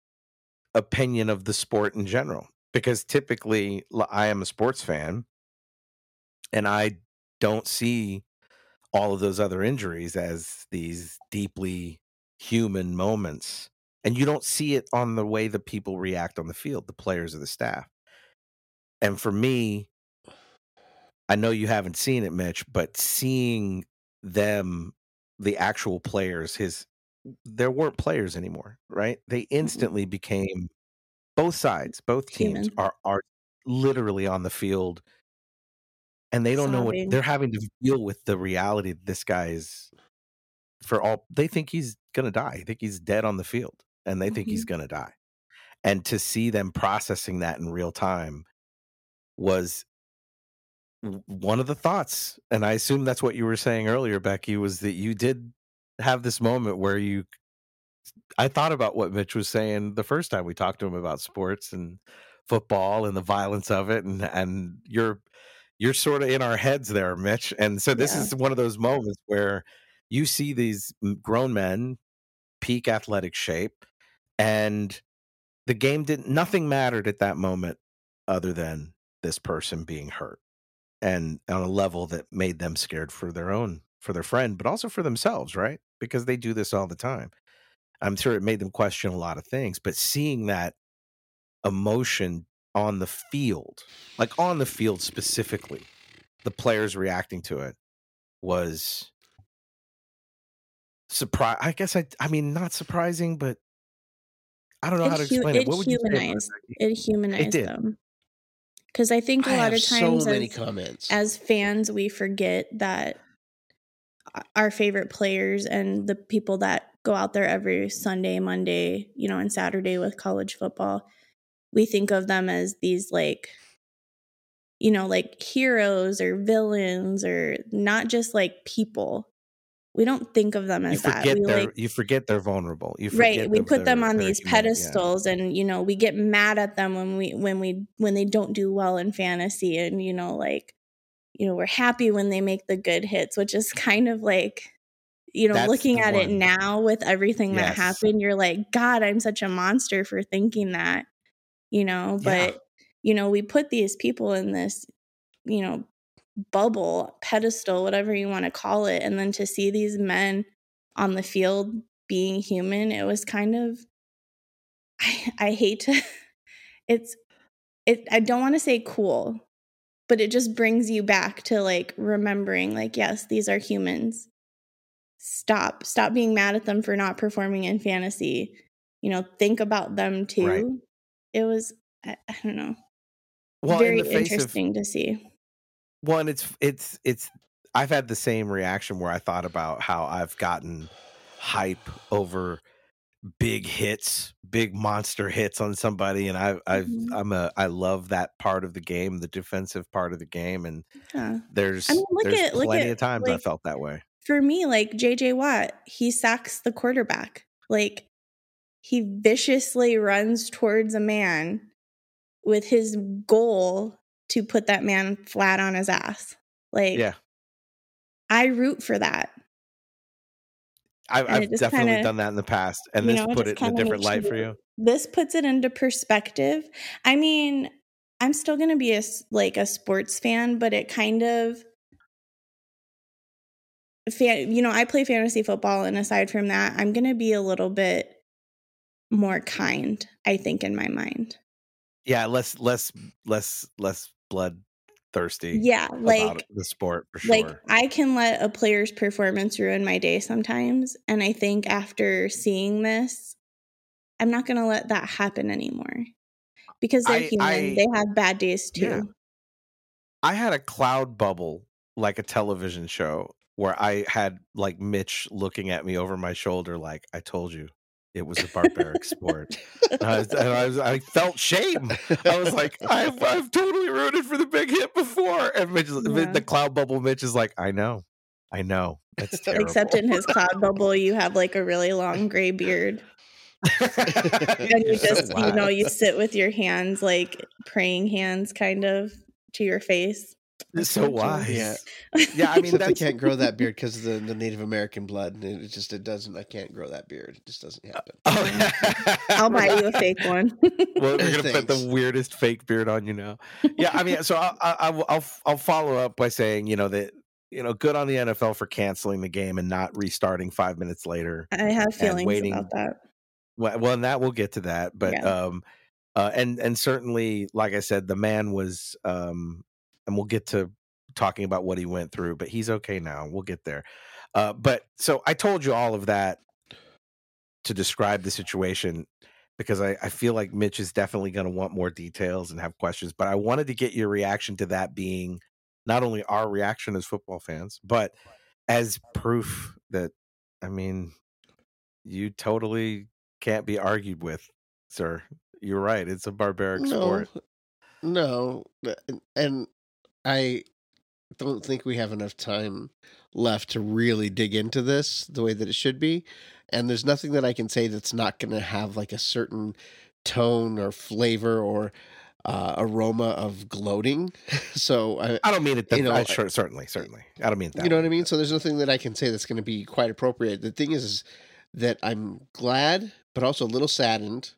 opinion of the sport in general. Because typically I am a sports fan and I don't see all of those other injuries as these deeply human moments. And you don't see it on the way the people react on the field, the players or the staff. And for me, I know you haven't seen it, Mitch, but seeing them, the actual players, his there weren't players anymore, right? They mm-hmm. instantly became both sides, both teams Human. are are literally on the field and they don't know what they're having to deal with the reality that this guy is for all they think he's gonna die. They think he's dead on the field and they think he's mm-hmm. gonna die. And to see them processing that in real time was one of the thoughts. And I assume that's what you were saying earlier, Becky, was that you did have this moment where you I thought about what Mitch was saying the first time we talked to him about sports and football and the violence of it and and you're you're sort of in our heads there, Mitch. And so this Yeah. is one of those moments where you see these grown men peak athletic shape and the game didn't nothing mattered at that moment other than this person being hurt and on a level that made them scared for their own for their friend but also for themselves right because they do this all the time i'm sure it made them question a lot of things but seeing that emotion on the field like on the field specifically the players reacting to it was surprise i guess i i mean not surprising but i don't know It how to explain it it what would you say it, humanized. It humanized them. Because I think a I lot of so times many as, comments. as fans, we forget that our favorite players and the people that go out there every Sunday, Monday, you know, and Saturday with college football, we think of them as these like, you know, like heroes or villains or not just like people. We don't think of them as that. forget they're like you forget they're vulnerable you right we of put them on these humanity, yeah. pedestals and you know we get mad at them when we when we when they don't do well in fantasy and you know like you know we're happy when they make the good hits which is kind of like you know That's looking at it now with everything that happened you're like god i'm such a monster for thinking that you know Yeah. but you know we put these people in this you know bubble pedestal whatever you want to call it and then to see these men on the field being human it was kind of i, I hate to it's it i don't want to say cool but it just brings you back to like remembering like yes these are humans. Stop stop being mad at them for not performing in fantasy. You know think about them too. Right. it was I, I don't know. Well very in face of interesting to see. One it's it's it's i've had the same reaction where i thought about how i've gotten hype over big hits big monster hits on somebody and i've i've Mhm. i'm a i love that part of the game the defensive part of the game and yeah. there's I mean, look there's at- look plenty at, of times i felt that way for me like jj watt he sacks the quarterback like he viciously runs towards a man with his goal to put that man flat on his ass. Like, Yeah. I root for that. I, I've definitely kinda- done that in the past, and this know, put just it in a different light for you-. This puts it into perspective. I mean, I'm still going to be a like a sports fan, but it kind of fan, you know, I play fantasy football and aside from that, I'm going to be a little bit more kind, I think in my mind. Yeah, less, less, less, less bloodthirsty. Yeah, like the sport for sure. like I can let a player's performance ruin my day sometimes, and I think after seeing this, I'm not going to let that happen anymore. Because they're I- human, I- they have bad days too. Yeah. I had a cloud bubble, like a television show, where I had like Mitch looking at me over my shoulder, like I told you, it was a barbaric sport. And I, was, and I, was, I felt shame. I was like, I've, I've totally rooted for the big hit before. And Mitch, Yeah. the cloud bubble, Mitch is like, I know, I know. It's terrible. Except in his cloud bubble, you have like a really long gray beard. And you so just, you know, you sit with your hands, like praying hands kind of to your face. You're so told wise. Yeah. Yeah, I mean, Except I can't grow that beard because of the, the Native American blood. and It just it doesn't. I can't grow that beard. It just doesn't happen. Oh, I'll buy you a fake one. well, we're gonna put the weirdest fake beard on you now. Yeah, I mean, so I'll, I'll I'll I'll follow up by saying, you know, that you know, good on the NFL for canceling the game and not restarting five minutes later. I have feelings waiting- about that. Well, well, and that we'll get to that, but Yeah. um, uh, and and certainly, like I said, the man was um, and we'll get to talking about what he went through, but he's okay now. We'll get there. Uh, but so I told you all of that to describe the situation because I, I feel like Mitch is definitely going to want more details and have questions. But I wanted to get your reaction to that being not only our reaction as football fans, but as proof that, I mean, you totally can't be argued with, sir. You're right. It's a barbaric sport. No, and I don't think we have enough time left to really dig into this the way that it should be. And there's nothing that I can say that's not going to have like a certain tone or flavor or uh, aroma of gloating. so I, I don't mean it that You know, I, sure, certainly, certainly. I don't mean that. you know what I mean? So there's nothing that I can say that's going to be quite appropriate. The thing is, is that I'm glad, but also a little saddened.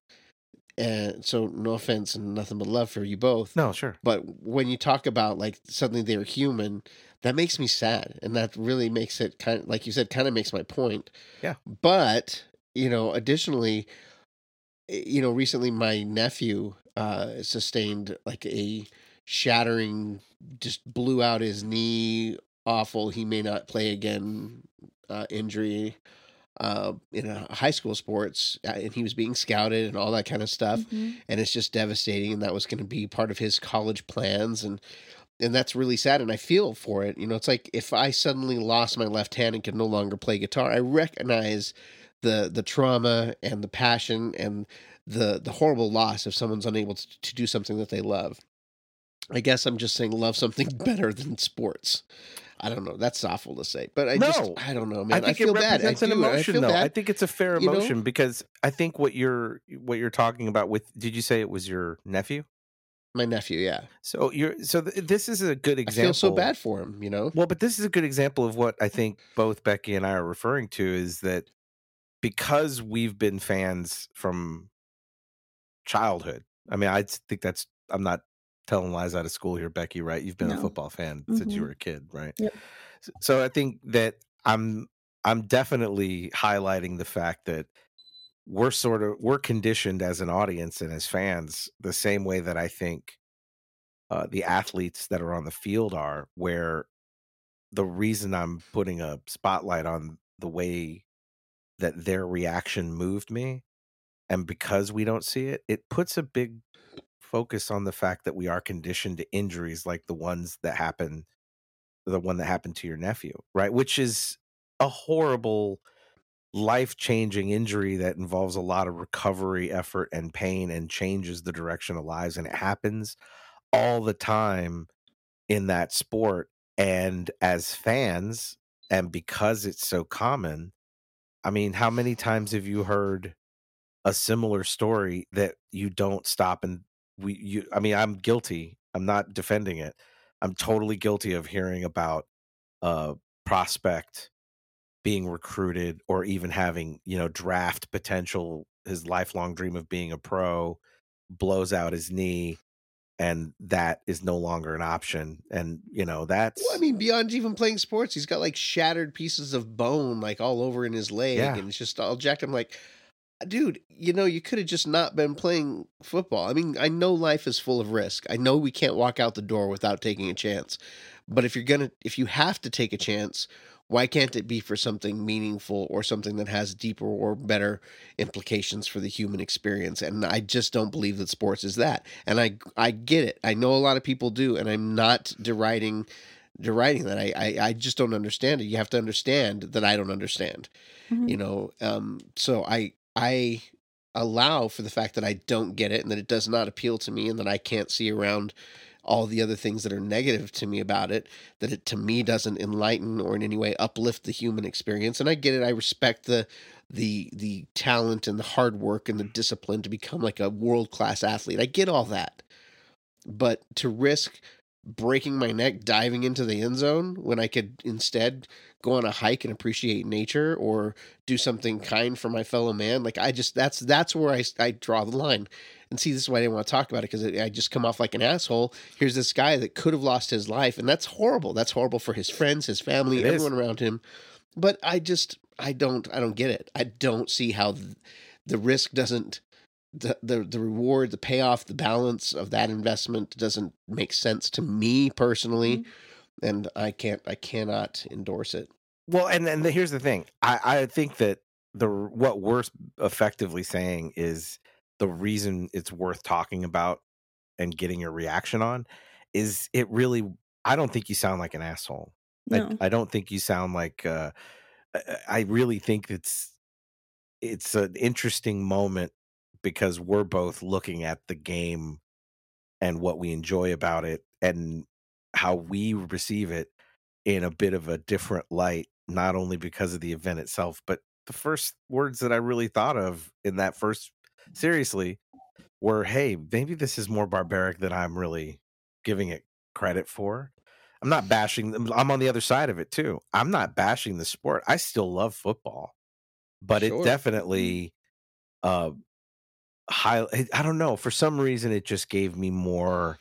And so, no offense and nothing but love for you both. No, sure. But when you talk about like suddenly they're human, that makes me sad, and that really makes it kind of like you said, kind of makes my point. Yeah. But you know, additionally, eh, you know, recently my nephew uh sustained like a shattering, just blew out his knee. Awful. He may not play again. Uh, injury. Uh, in a high school sports, uh, and he was being scouted and all that kind of stuff Mhm. and it's just devastating and that was going to be part of his college plans and and that's really sad and i feel for it you know it's like if i suddenly lost my left hand and could no longer play guitar i recognize the the trauma and the passion and the the horrible loss if someone's unable to, to do something that they love i guess i'm just saying love something better than sports i don't know that's awful to say but i just I don't know man I think feel it bad I represents an do. I emotion, feel though. bad. I think it's a fair you know? emotion because I think what you're what you're talking about with. Did you say it was your nephew? my nephew yeah So you're so th- this is a good example. i feel so bad for him you know Well, but this is a good example of what I think both Becky and I are referring to is that because we've been fans from childhood. I mean, I think that's I'm not telling lies out of school here, Becky. Right? You've been a football fan since you Mhm. were a kid, right? Yep. So I think that I'm I'm definitely highlighting the fact that we're sort of we're conditioned as an audience and as fans the same way that I think uh, the athletes that are on the field are, where the reason I'm putting a spotlight on the way that their reaction moved me, and because we don't see it, it puts a big focus on the fact that we are conditioned to injuries like the ones that happen, the one that happened to your nephew, right? Which is a horrible, life changing injury that involves a lot of recovery effort and pain and changes the direction of lives. And it happens all the time in that sport. And as fans, and because it's so common, I mean, how many times have you heard a similar story that you don't stop and we you I mean I'm guilty. I'm not defending it. I'm totally guilty of hearing about a prospect being recruited or even having, you know, draft potential, his lifelong dream of being a pro blows out his knee and that is no longer an option. And you know that's. Well, I mean, beyond even playing sports, he's got like shattered pieces of bone like all over in his leg, Yeah. and it's just all jacked. I'm like, dude, you know, you could have just not been playing football. I mean, I know life is full of risk. I know we can't walk out the door without taking a chance. But if you're gonna, if you have to take a chance, why can't it be for something meaningful or something that has deeper or better implications for the human experience? And I just don't believe that sports is that. And I, I get it. I know a lot of people do, and I'm not deriding, deriding that. I, I, I just don't understand it. You have to understand that I don't understand Mhm. you know um so i i allow for the fact that i don't get it and that it does not appeal to me and that i can't see around all the other things that are negative to me about it that it to me doesn't enlighten or in any way uplift the human experience and i get it i respect the the the talent and the hard work and the discipline to become like a world class athlete i get all that but to risk breaking my neck diving into the end zone when i could instead go on a hike and appreciate nature or do something kind for my fellow man. Like i just that's that's where i, I draw the line. And see this is why i didn't want to talk about it because i just come off like an asshole. Here's this guy that could have lost his life and that's horrible. That's horrible for his friends his family It is. everyone around him. But i just i don't i don't get it. I don't see how th- the risk doesn't the, the the reward the payoff the balance of that investment doesn't make sense to me personally and i can't i cannot endorse it Well, and and the, here's the thing. I I think that the what we're effectively saying is the reason it's worth talking about and getting your reaction on is it really. I don't think you sound like an asshole. No. I, I don't think you sound like. Uh, I- I really think it's it's an interesting moment because we're both looking at the game and what we enjoy about it and how we receive it in a bit of a different light not only because of the event itself but the first words that i really thought of in that first seriously were hey maybe this is more barbaric than i'm really giving it credit for. I'm not bashing them i'm on the other side of it too. I'm not bashing the sport. I still love football but Sure. it definitely uh high i don't know for some reason it just gave me more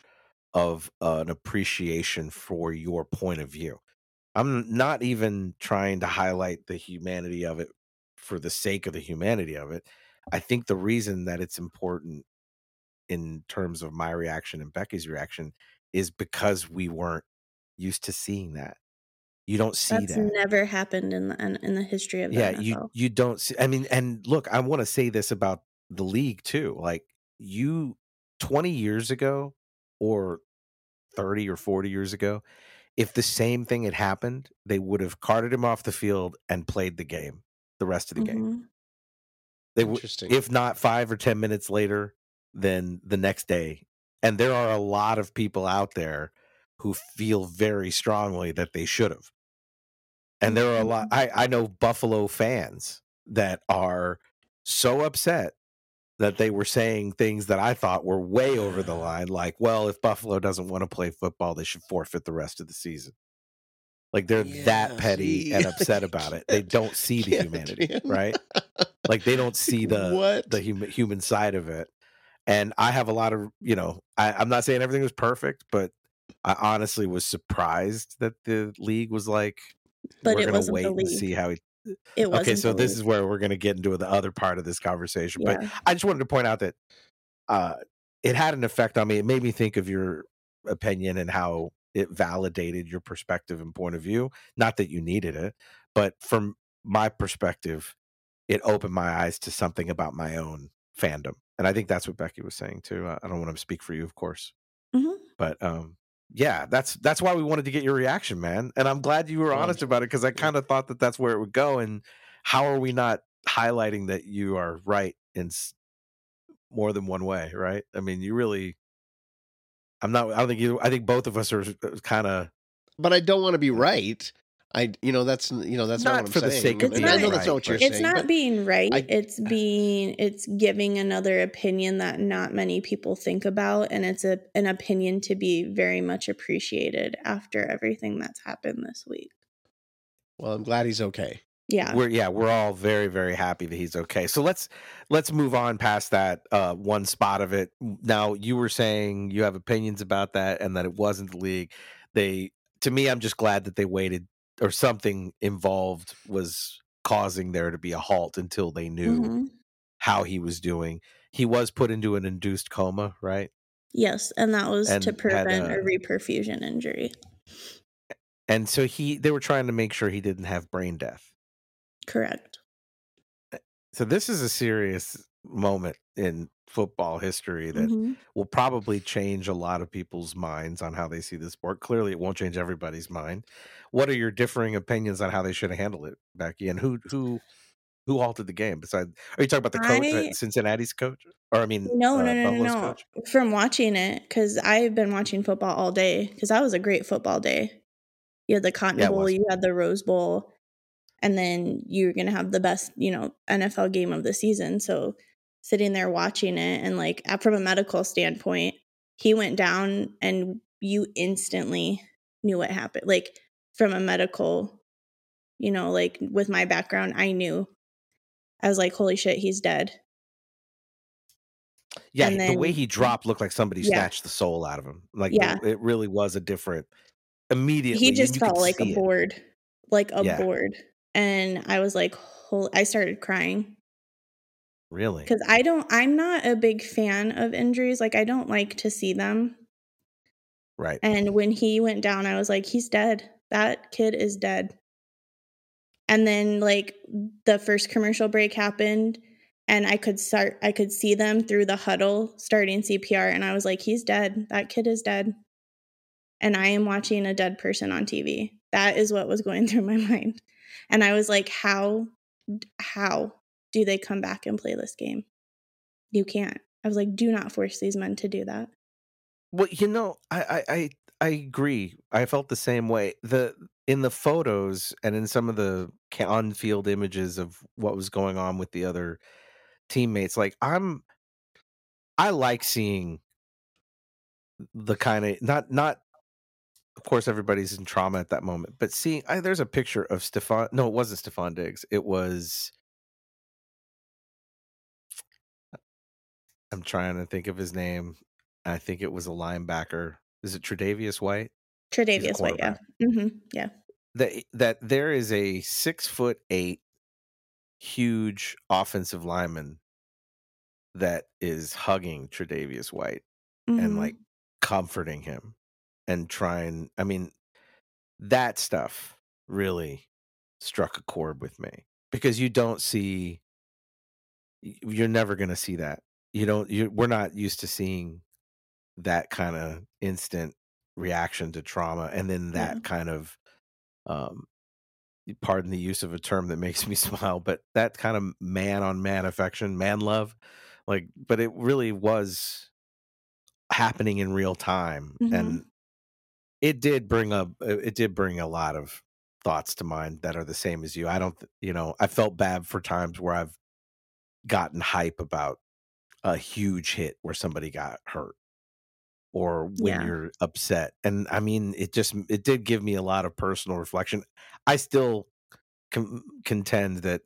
of an appreciation for your point of view. I'm not even trying to highlight the humanity of it for the sake of the humanity of it. I think the reason that it's important in terms of my reaction and becky's reaction is because we weren't used to seeing that. You don't see That's that. never happened in the in, in the history of the yeah NFL. you you don't see i mean and look i want to say this about the league too like you 20 years ago or 30 or 40 years ago if the same thing had happened they would have carted him off the field and played the game the rest of the game. Mhm. they would if not 5 or 10 minutes later then the next day and there are a lot of people out there who feel very strongly that they should have. And there are a lot I, I know buffalo fans that are so upset that they were saying things that i thought were way over the line like well if buffalo doesn't want to play football they should forfeit the rest of the season like they're that petty see, and upset about it they don't see the humanity man. right like they don't see the what the human human side of it. And I have a lot of, you know, I, I'm not saying everything was perfect, but I honestly was surprised that the league was like, But we're it gonna wasn't wait the and league. see how he. It wasn't. Okay, so the this is where we're gonna get into the other part of this conversation. But I just wanted to point out that uh, it had an effect on me. It made me think of your opinion and how it validated your perspective and point of view. Not that you needed it, but from my perspective, it opened my eyes to something about my own fandom. And I think that's what Becky was saying too. I don't want to speak for you, of course, Mhm. but um, yeah, that's that's why we wanted to get your reaction, man. And I'm glad you were honest about it because I kind of thought that that's where it would go. And how are we not highlighting that you are right in more than one way, right? I mean, you really. I'm not. I don't think you. I think both of us are uh, kind of. but i don't want to be right I, you know, that's you know that's not, Not what I'm for the sake of I mean, I being know that's not right, what you're it's saying. not being right. I- it's being it's giving another opinion that not many people think about and it's a, an opinion to be very much appreciated after everything that's happened this week. Well, I'm glad he's okay. yeah. We're yeah we're all very very happy that he's okay. So let's let's move on past that uh one spot of it. Now you were saying you have opinions about that and that it wasn't the league. They to me i'm just glad that they waited or something involved was causing there to be a halt until they knew Mhm. how he was doing. He was put into an induced coma right? Yes and that was And to prevent uh, a reperfusion injury. And so he they were trying to make sure he didn't have brain death. Correct. So this is a serious moment in football history that Mhm. will probably change a lot of people's minds on how they see the sport. Clearly, it won't change everybody's mind. What are your differing opinions on how they should have handled it, Becky? And who who who halted the game? Besides, are you talking about the coach, I- uh, Cincinnati's coach, or I mean, no uh, no no no Buffalo's no coach? from watching it because i've been watching football all day because that was a great football day you had the cotton Yeah, bowl you had the rose bowl and then you're gonna have the best you know nfl game of the season so sitting there watching it and like from a medical standpoint he went down and you instantly knew what happened like from a medical you know like with my background i knew i was like holy shit he's dead Yeah, and the way he dropped looked like somebody Yeah. snatched the soul out of him. Like, Yeah. the- it really was a different. Immediately, he just felt like a it. board like a Yeah. board and i was like holy i started crying Really, because i don't i'm not a big fan of injuries like i don't like to see them. Right? and when he went down i was like he's dead. That kid is dead. And then like the first commercial break happened and i could start i could see them through the huddle starting cpr and i was like he's dead. That kid is dead. And i am watching a dead person on tv that is what was going through my mind. And i was like how how do they come back and play this game you can't i was like do not force these men to do that Well, you know, I, I I agree. I felt the same way. The in the photos and in some of the on-field images of what was going on with the other teammates, like I'm, I like seeing the kind of not not. Of course, everybody's in trauma at that moment, but seeing I, there's a picture of Stefon. No, it wasn't Stefon Diggs. It was. I'm trying to think of his name. I think it was a linebacker. Is it Tre'Davious White? Tre'Davious White, yeah. hmm Yeah. That that there is a six foot eight, huge offensive lineman that is hugging Tre'Davious White and Mhm. like comforting him and trying. I mean, that stuff really struck a chord with me because you don't see. You're never going to see that. You don't. You we're not used to seeing that kind of instant reaction to trauma and then that Yeah. kind of um pardon the use of a term that makes me smile but that kind of man on man affection man love like but it really was happening in real time Mhm. and it did bring up it did bring a lot of thoughts to mind that are the same as you i don't you know i felt bad for times where i've gotten hype about a huge hit where somebody got hurt or when Yeah. you're upset and i mean it just it did give me a lot of personal reflection i still com- contend that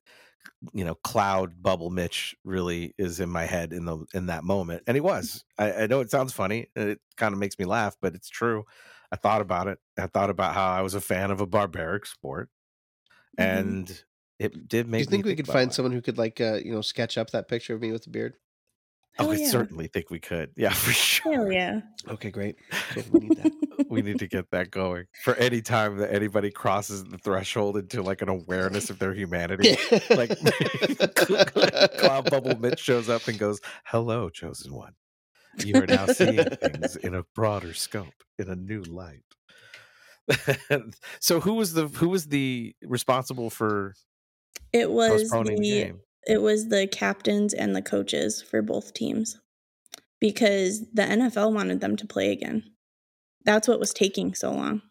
you know cloud bubble mitch really is in my head in the in that moment and he was i, I know it sounds funny it kind of makes me laugh but it's true i thought about it i thought about how i was a fan of a barbaric sport Mhm. and it did Do make you think we could find someone who could like uh, you know sketch up that picture of me with the beard? I Hell would yeah. certainly think we could yeah for sure Hell yeah. Okay, great. Good, we need that. we need to get that going for any time that anybody crosses the threshold into like an awareness of their humanity. Like Cloud Bubble Mitch shows up and goes, "Hello, chosen one. You are now seeing things in a broader scope, in a new light." so, who was the who was the responsible for It was postponing the the game? It was the captains and the coaches for both teams because the NFL wanted them to play again. That's what was taking so long.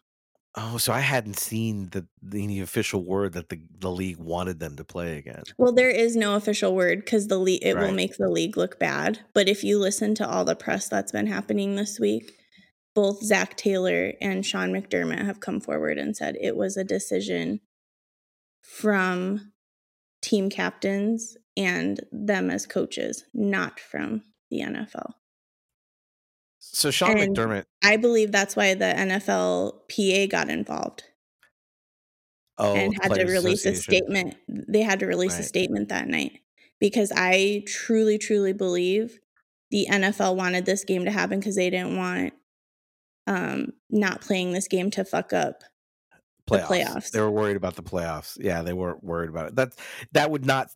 Oh, so I hadn't seen the any official word that the the league wanted them to play again. Well, there is no official word because the league it will make the league look bad. But if you listen to all the press that's been happening this week, both Zac Taylor and Sean McDermott have come forward and said it was a decision from team captains and them as coaches, not from the NFL. So Sean And- McDermott. I believe that's why the NFL PA got involved Oh, and had to release a statement. They had to release a statement that night because I truly, truly believe the NFL wanted this game to happen because they didn't want um, not playing this game to fuck up. The playoffs. playoffs. They were worried about the playoffs. Yeah, they weren't worried about it. That that would not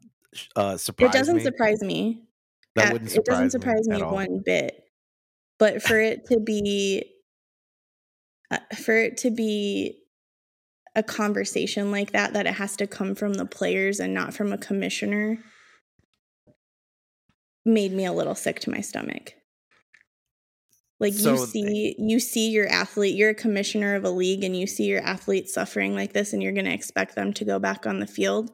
uh, surprise it doesn't me. surprise me. That at- wouldn't surprise it doesn't surprise surprise me me one bit. But for it to be, uh, for it to be a conversation like that, that it has to come from the players and not from a commissioner, made me a little sick to my stomach. Like So you they- see, you see your athlete. You're a commissioner of a league, and you see your athlete suffering like this, and you're going to expect them to go back on the field.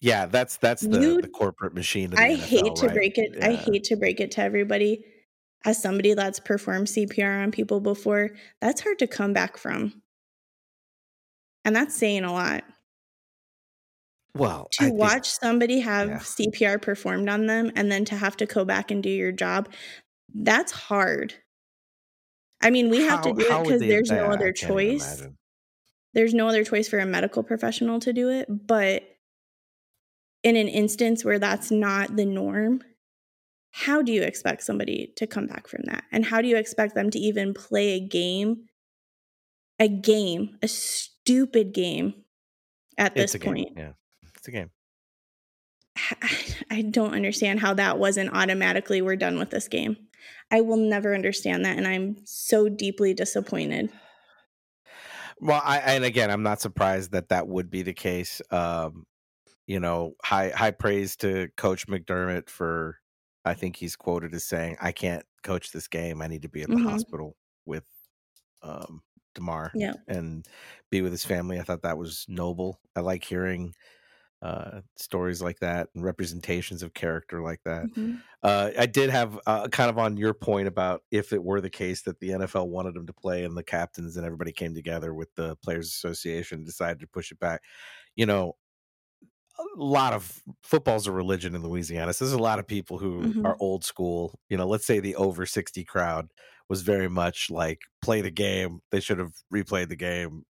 Yeah, that's that's the, You- the corporate machine. The I NFL, hate to break it. I hate to break it to everybody. As somebody that's performed CPR on people before, that's hard to come back from. And that's saying a lot. Well, To I think- watch somebody have yeah. CPR performed on them and then to have to go back and do your job, that's hard. I mean, we have to do it because there's no other choice. imagine. there's no other choice for a medical professional to do it but in an instance where that's not the norm how do you expect somebody to come back from that and how do you expect them to even play a game a game a stupid game at It's this a game. point Yeah, it's a game. i don't understand how that wasn't automatically we're done with this game i will never understand that and i'm so deeply disappointed Well, I and again, I'm not surprised that that would be the case. Um, you know, high high praise to Coach McDermott for. I think he's quoted as saying, "I can't coach this game. I need to be in the Mhm. hospital with um, Damar yeah and be with his family." I thought that was noble. I like hearing uh, stories like that and representations of character like that. Mhm. Uh, I did have uh, kind of on your point about if it were the case that the NFL wanted him to play and the captains and everybody came together with the Players Association decided to push it back. You know, a lot of football's a religion in Louisiana. So there's a lot of people who Mhm. are old school. You know, let's say the over 60 crowd was very much like play the game. They should have replayed the game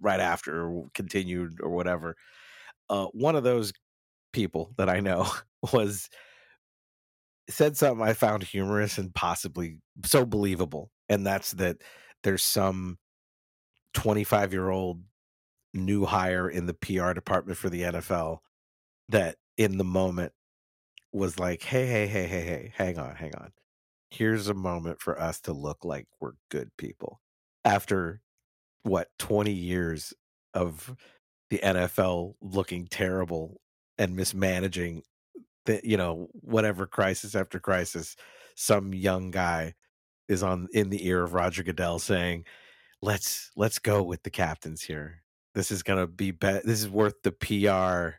right after or continued or whatever. Uh, one of those people that I know was said something I found humorous and possibly so believable, and that's that there's some 25 year old new hire in the PR department for the NFL that in the moment was like, hey, hey, hey, hey, hey, hang on, hang on. Here's a moment for us to look like we're good people. After what, 20 years of the NFL looking terrible and mismanaging the, you know, whatever crisis after crisis, some young guy is on in the ear of Roger Goodell saying, "Let's let's go with the captains here. This is gonna be be- This is worth the PR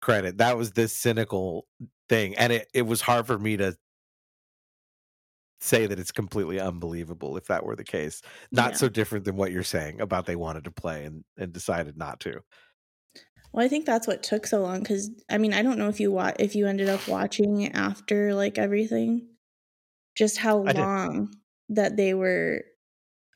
credit." That was this cynical thing, and it it was hard for me to say that it's completely unbelievable if that were the case. Not Yeah. so different than what you're saying about they wanted to play and and decided not to. Well, I think that's what took so long because I mean I don't know if you wa- if you ended up watching after like everything, just how long that they were.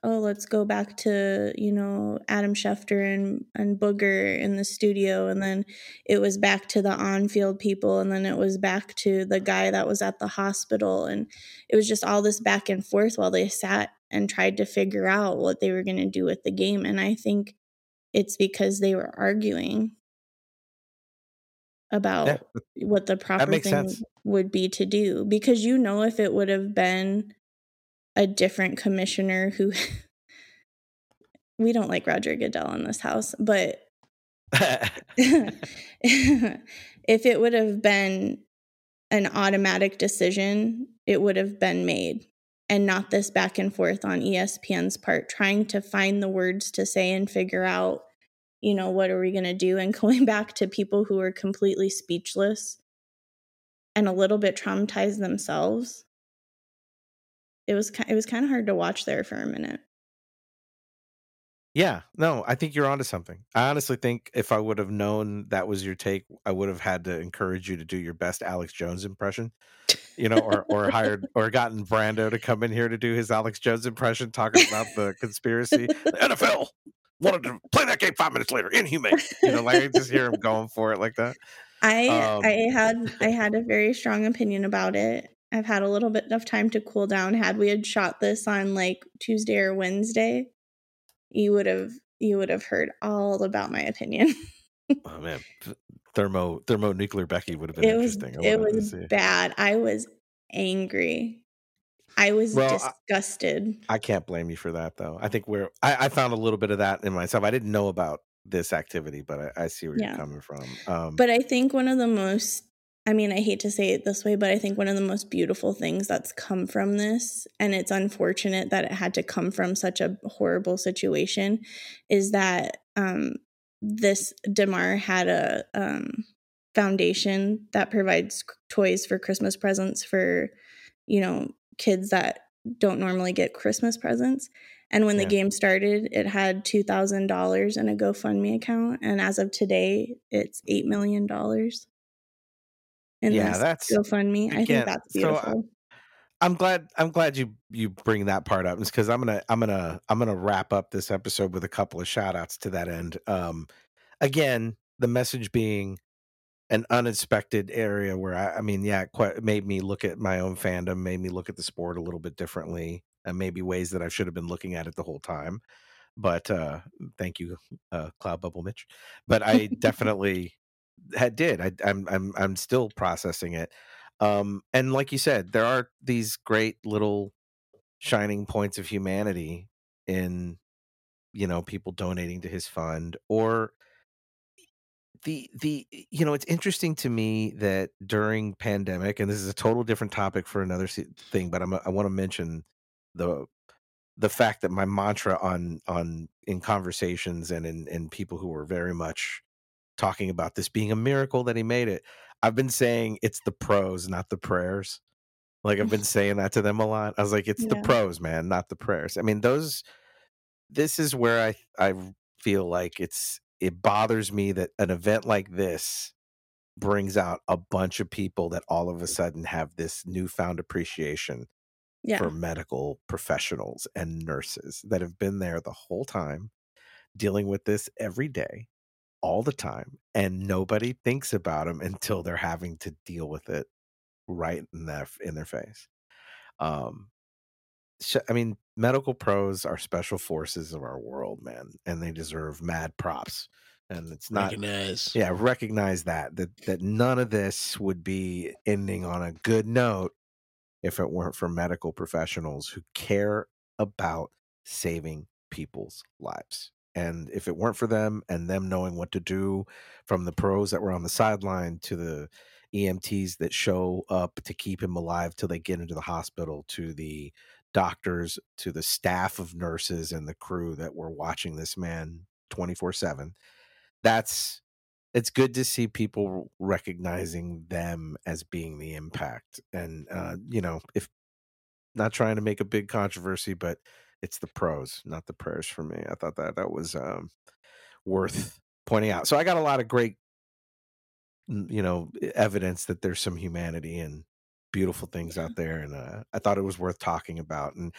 Oh, let's go back to you know Adam Schefter and and Booger in the studio, and then it was back to the on field people, and then it was back to the guy that was at the hospital, and it was just all this back and forth while they sat and tried to figure out what they were going to do with the game, and I think it's because they were arguing about Yeah, what the proper thing sense. would be to do because you know if it would have been a different commissioner who we don't like Roger Goodell in this house but if it would have been an automatic decision it would have been made and not this back and forth on ESPN's part, trying to find the words to say and figure out, you know, what are we going to do? And going back to people who are completely speechless and a little bit traumatized themselves. It was it was kind of hard to watch there for a minute. Yeah, no, I think you're onto something. I honestly think if I would have known that was your take, I would have had to encourage you to do your best Alex Jones impression, you know, or or hired or gotten Brando to come in here to do his Alex Jones impression, talking about the conspiracy. The NFL wanted to play that game five minutes later. Inhumane, you know, like I just hear him going for it like that. I Um, I had I had a very strong opinion about it. I've had a little bit of time to cool down. Had we had shot this on like Tuesday or Wednesday, you would have you would have heard all about my opinion. Oh man, th- thermo thermonuclear Becky would have been it was interesting. I it was bad. I was angry. I was Well, I- disgusted. I can't blame you for that, though. I think we're. I, I found a little bit of that in myself. I didn't know about this activity, but I, I see where Yeah. you're coming from. Um, But I think one of the most, I mean, I hate to say it this way, but I think one of the most beautiful things that's come from this, and it's unfortunate that it had to come from such a horrible situation, is that um, this Damar had a um, foundation that provides toys for Christmas presents for, you know, kids that don't normally get Christmas presents. And when Yeah. the game started, it had two thousand dollars in a GoFundMe account, and as of today, it's eight million dollars. In Yeah, this that's- GoFundMe. I think that's so I- beautiful. I'm glad. I'm glad you you bring that part up because I'm gonna I'm gonna I'm gonna wrap up this episode with a couple of shout outs to that end. Um, again, the message being an unexpected area where I, I mean, yeah, it quite made me look at my own fandom, made me look at the sport a little bit differently, and maybe ways that I should have been looking at it the whole time. But uh, thank you, uh, Cloud Bubble Mitch. But I definitely had did. I, I'm I'm I'm still processing it. Um, and like you said, there are these great little shining points of humanity in you know people donating to his fund or the the you know it's interesting to me that during pandemic and this is a total different topic for another thing but I'm, i want to mention the the fact that my mantra on on in conversations and in in people who were very much talking about this being a miracle that he made it. I've been saying it's the pros not the prayers. Like i've been saying that to them a lot. I was like it's the pros man not the prayers. I mean those this is where i i feel like it's it bothers me that an event like this brings out a bunch of people that all of a sudden have this newfound appreciation Yeah. for medical professionals and nurses that have been there the whole time dealing with this every day all the time and nobody thinks about them until they're having to deal with it right in their in their face um i mean medical pros are special forces of our world man and they deserve mad props and it's not Recognize. yeah recognize that that that none of this would be ending on a good note if it weren't for medical professionals who care about saving people's lives and if it weren't for them and them knowing what to do from the pros that were on the sideline to the EMTs that show up to keep him alive till they get into the hospital to the doctors to the staff of nurses and the crew that were watching this man 24/7 that's it's good to see people recognizing them as being the impact and uh you know if not trying to make a big controversy but it's the pros not the prayers for me. I thought that that was um worth pointing out. So i got a lot of great you know evidence that there's some humanity and beautiful things out there and uh, i thought it was worth talking about and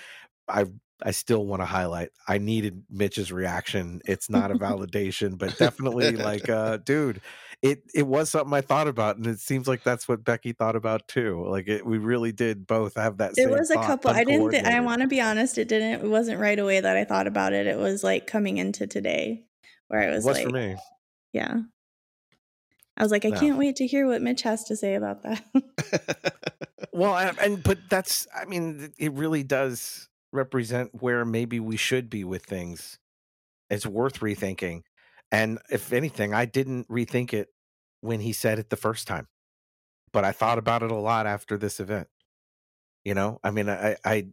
i i still want to highlight i needed mitch's reaction it's not a validation but definitely like uh dude it it was something i thought about and it seems like that's what becky thought about too like it, we really did both have that It was a couple. I didn't. Th- I want to be honest. It didn't. It wasn't right away that I thought about it. It was like coming into today, where I it was, was like, for me yeah. I was like, I No. can't wait to hear what Mitch has to say about that. Well, and but that's I mean it really does represent where maybe we should be with things. It's worth rethinking. And if anything, I didn't rethink it when he said it the first time. But I thought about it a lot after this event. You know, I mean, I I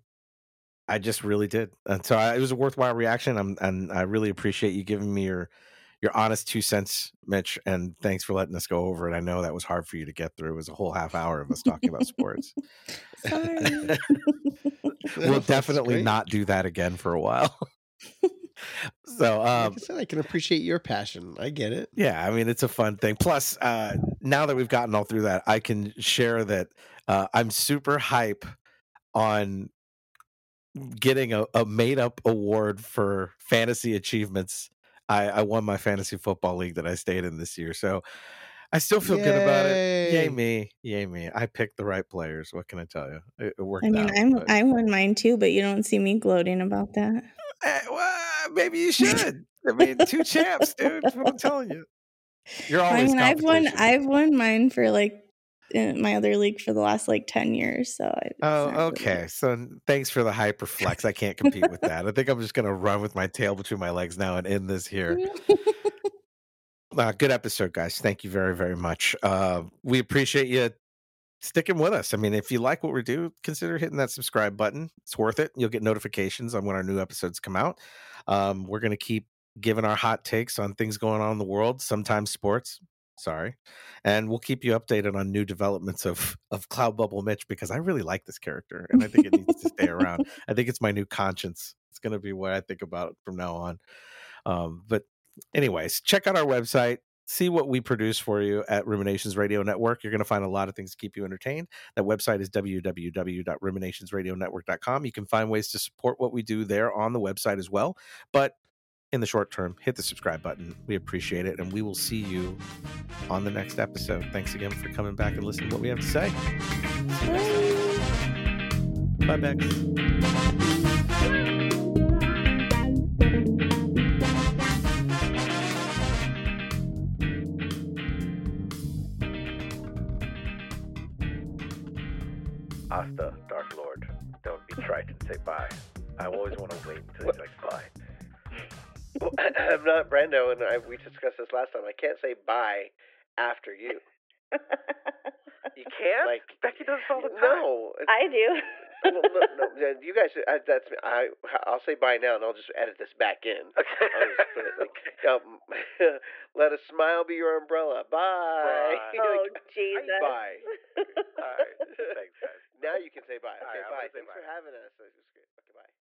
I just really did, and so I, it was a worthwhile reaction. I'm, and I really appreciate you giving me your your honest two cents, Mitch. And thanks for letting us go over it. I know that was hard for you to get through. It was a whole half hour of us talking about sports. Sorry. we'll definitely great. not do that again for a while. so, Like um, I said, I can appreciate your passion. I get it. yeah, I mean, it's a fun thing. Plus, uh, now that we've gotten all through that, I can share that uh, I'm super hype on getting a, a made up award for fantasy achievements. I, I won my fantasy football league that I stayed in this year. So I still feel good about it. Yay Yay. me. Yay me. I picked the right players. What can I tell you? It, it worked I mean, out. I'm but- I won mine too, but you don't see me gloating about that. Eh, well, maybe you should. I mean, two champs, dude. That's what I'm telling you. You're always. I mean, I've won. I've won mine for like in my other league for the last like ten years. So I, Oh, not really- okay. So thanks for the hyper flex. I can't compete with that. I think I'm just gonna run with my tail between my legs now and end this here. Uh, good episode, guys. Thank you very, very much. Uh, we appreciate you sticking with us. I mean, if you like what we do, consider hitting that subscribe button. It's worth it. You'll get notifications on when our new episodes come out. Um, we're going to keep giving our hot takes on things going on in the world, sometimes sports. Sorry. And we'll keep you updated on new developments of of Cloud Bubble Mitch because I really like this character and I think it needs to stay around. I think it's my new conscience. It's going to be what I think about from now on. Um, but anyways, check out our website. See what we produce for you at Ruminations Radio Network. You're going to find a lot of things to keep you entertained. That website is www.ruminationsradionetwork.com. You can find ways to support what we do there on the website as well. But in the short term, hit the subscribe button. We appreciate it. And we will see you on the next episode. Thanks again for coming back and listening to what we have to say. See you next time. Bye, Bex. Asta, Dark Lord. Don't be trite and say bye. I always want to wait until he's like bye. I'm not Brando, and I, we discussed this last time. I can't say bye after you. You can't? Like Becky does this all the time. no, I do. well, no, no, yeah, you guys. I, that's I. I'll say bye now, and I'll just edit this back in. Okay. I'll just put it like, um, let a smile be your umbrella. Bye. Bye. Oh like, Jesus. bye. All right. Thanks, guys. Now you can say bye. All Okay, right, bye. Thanks bye. for having us. This is great. Okay, bye.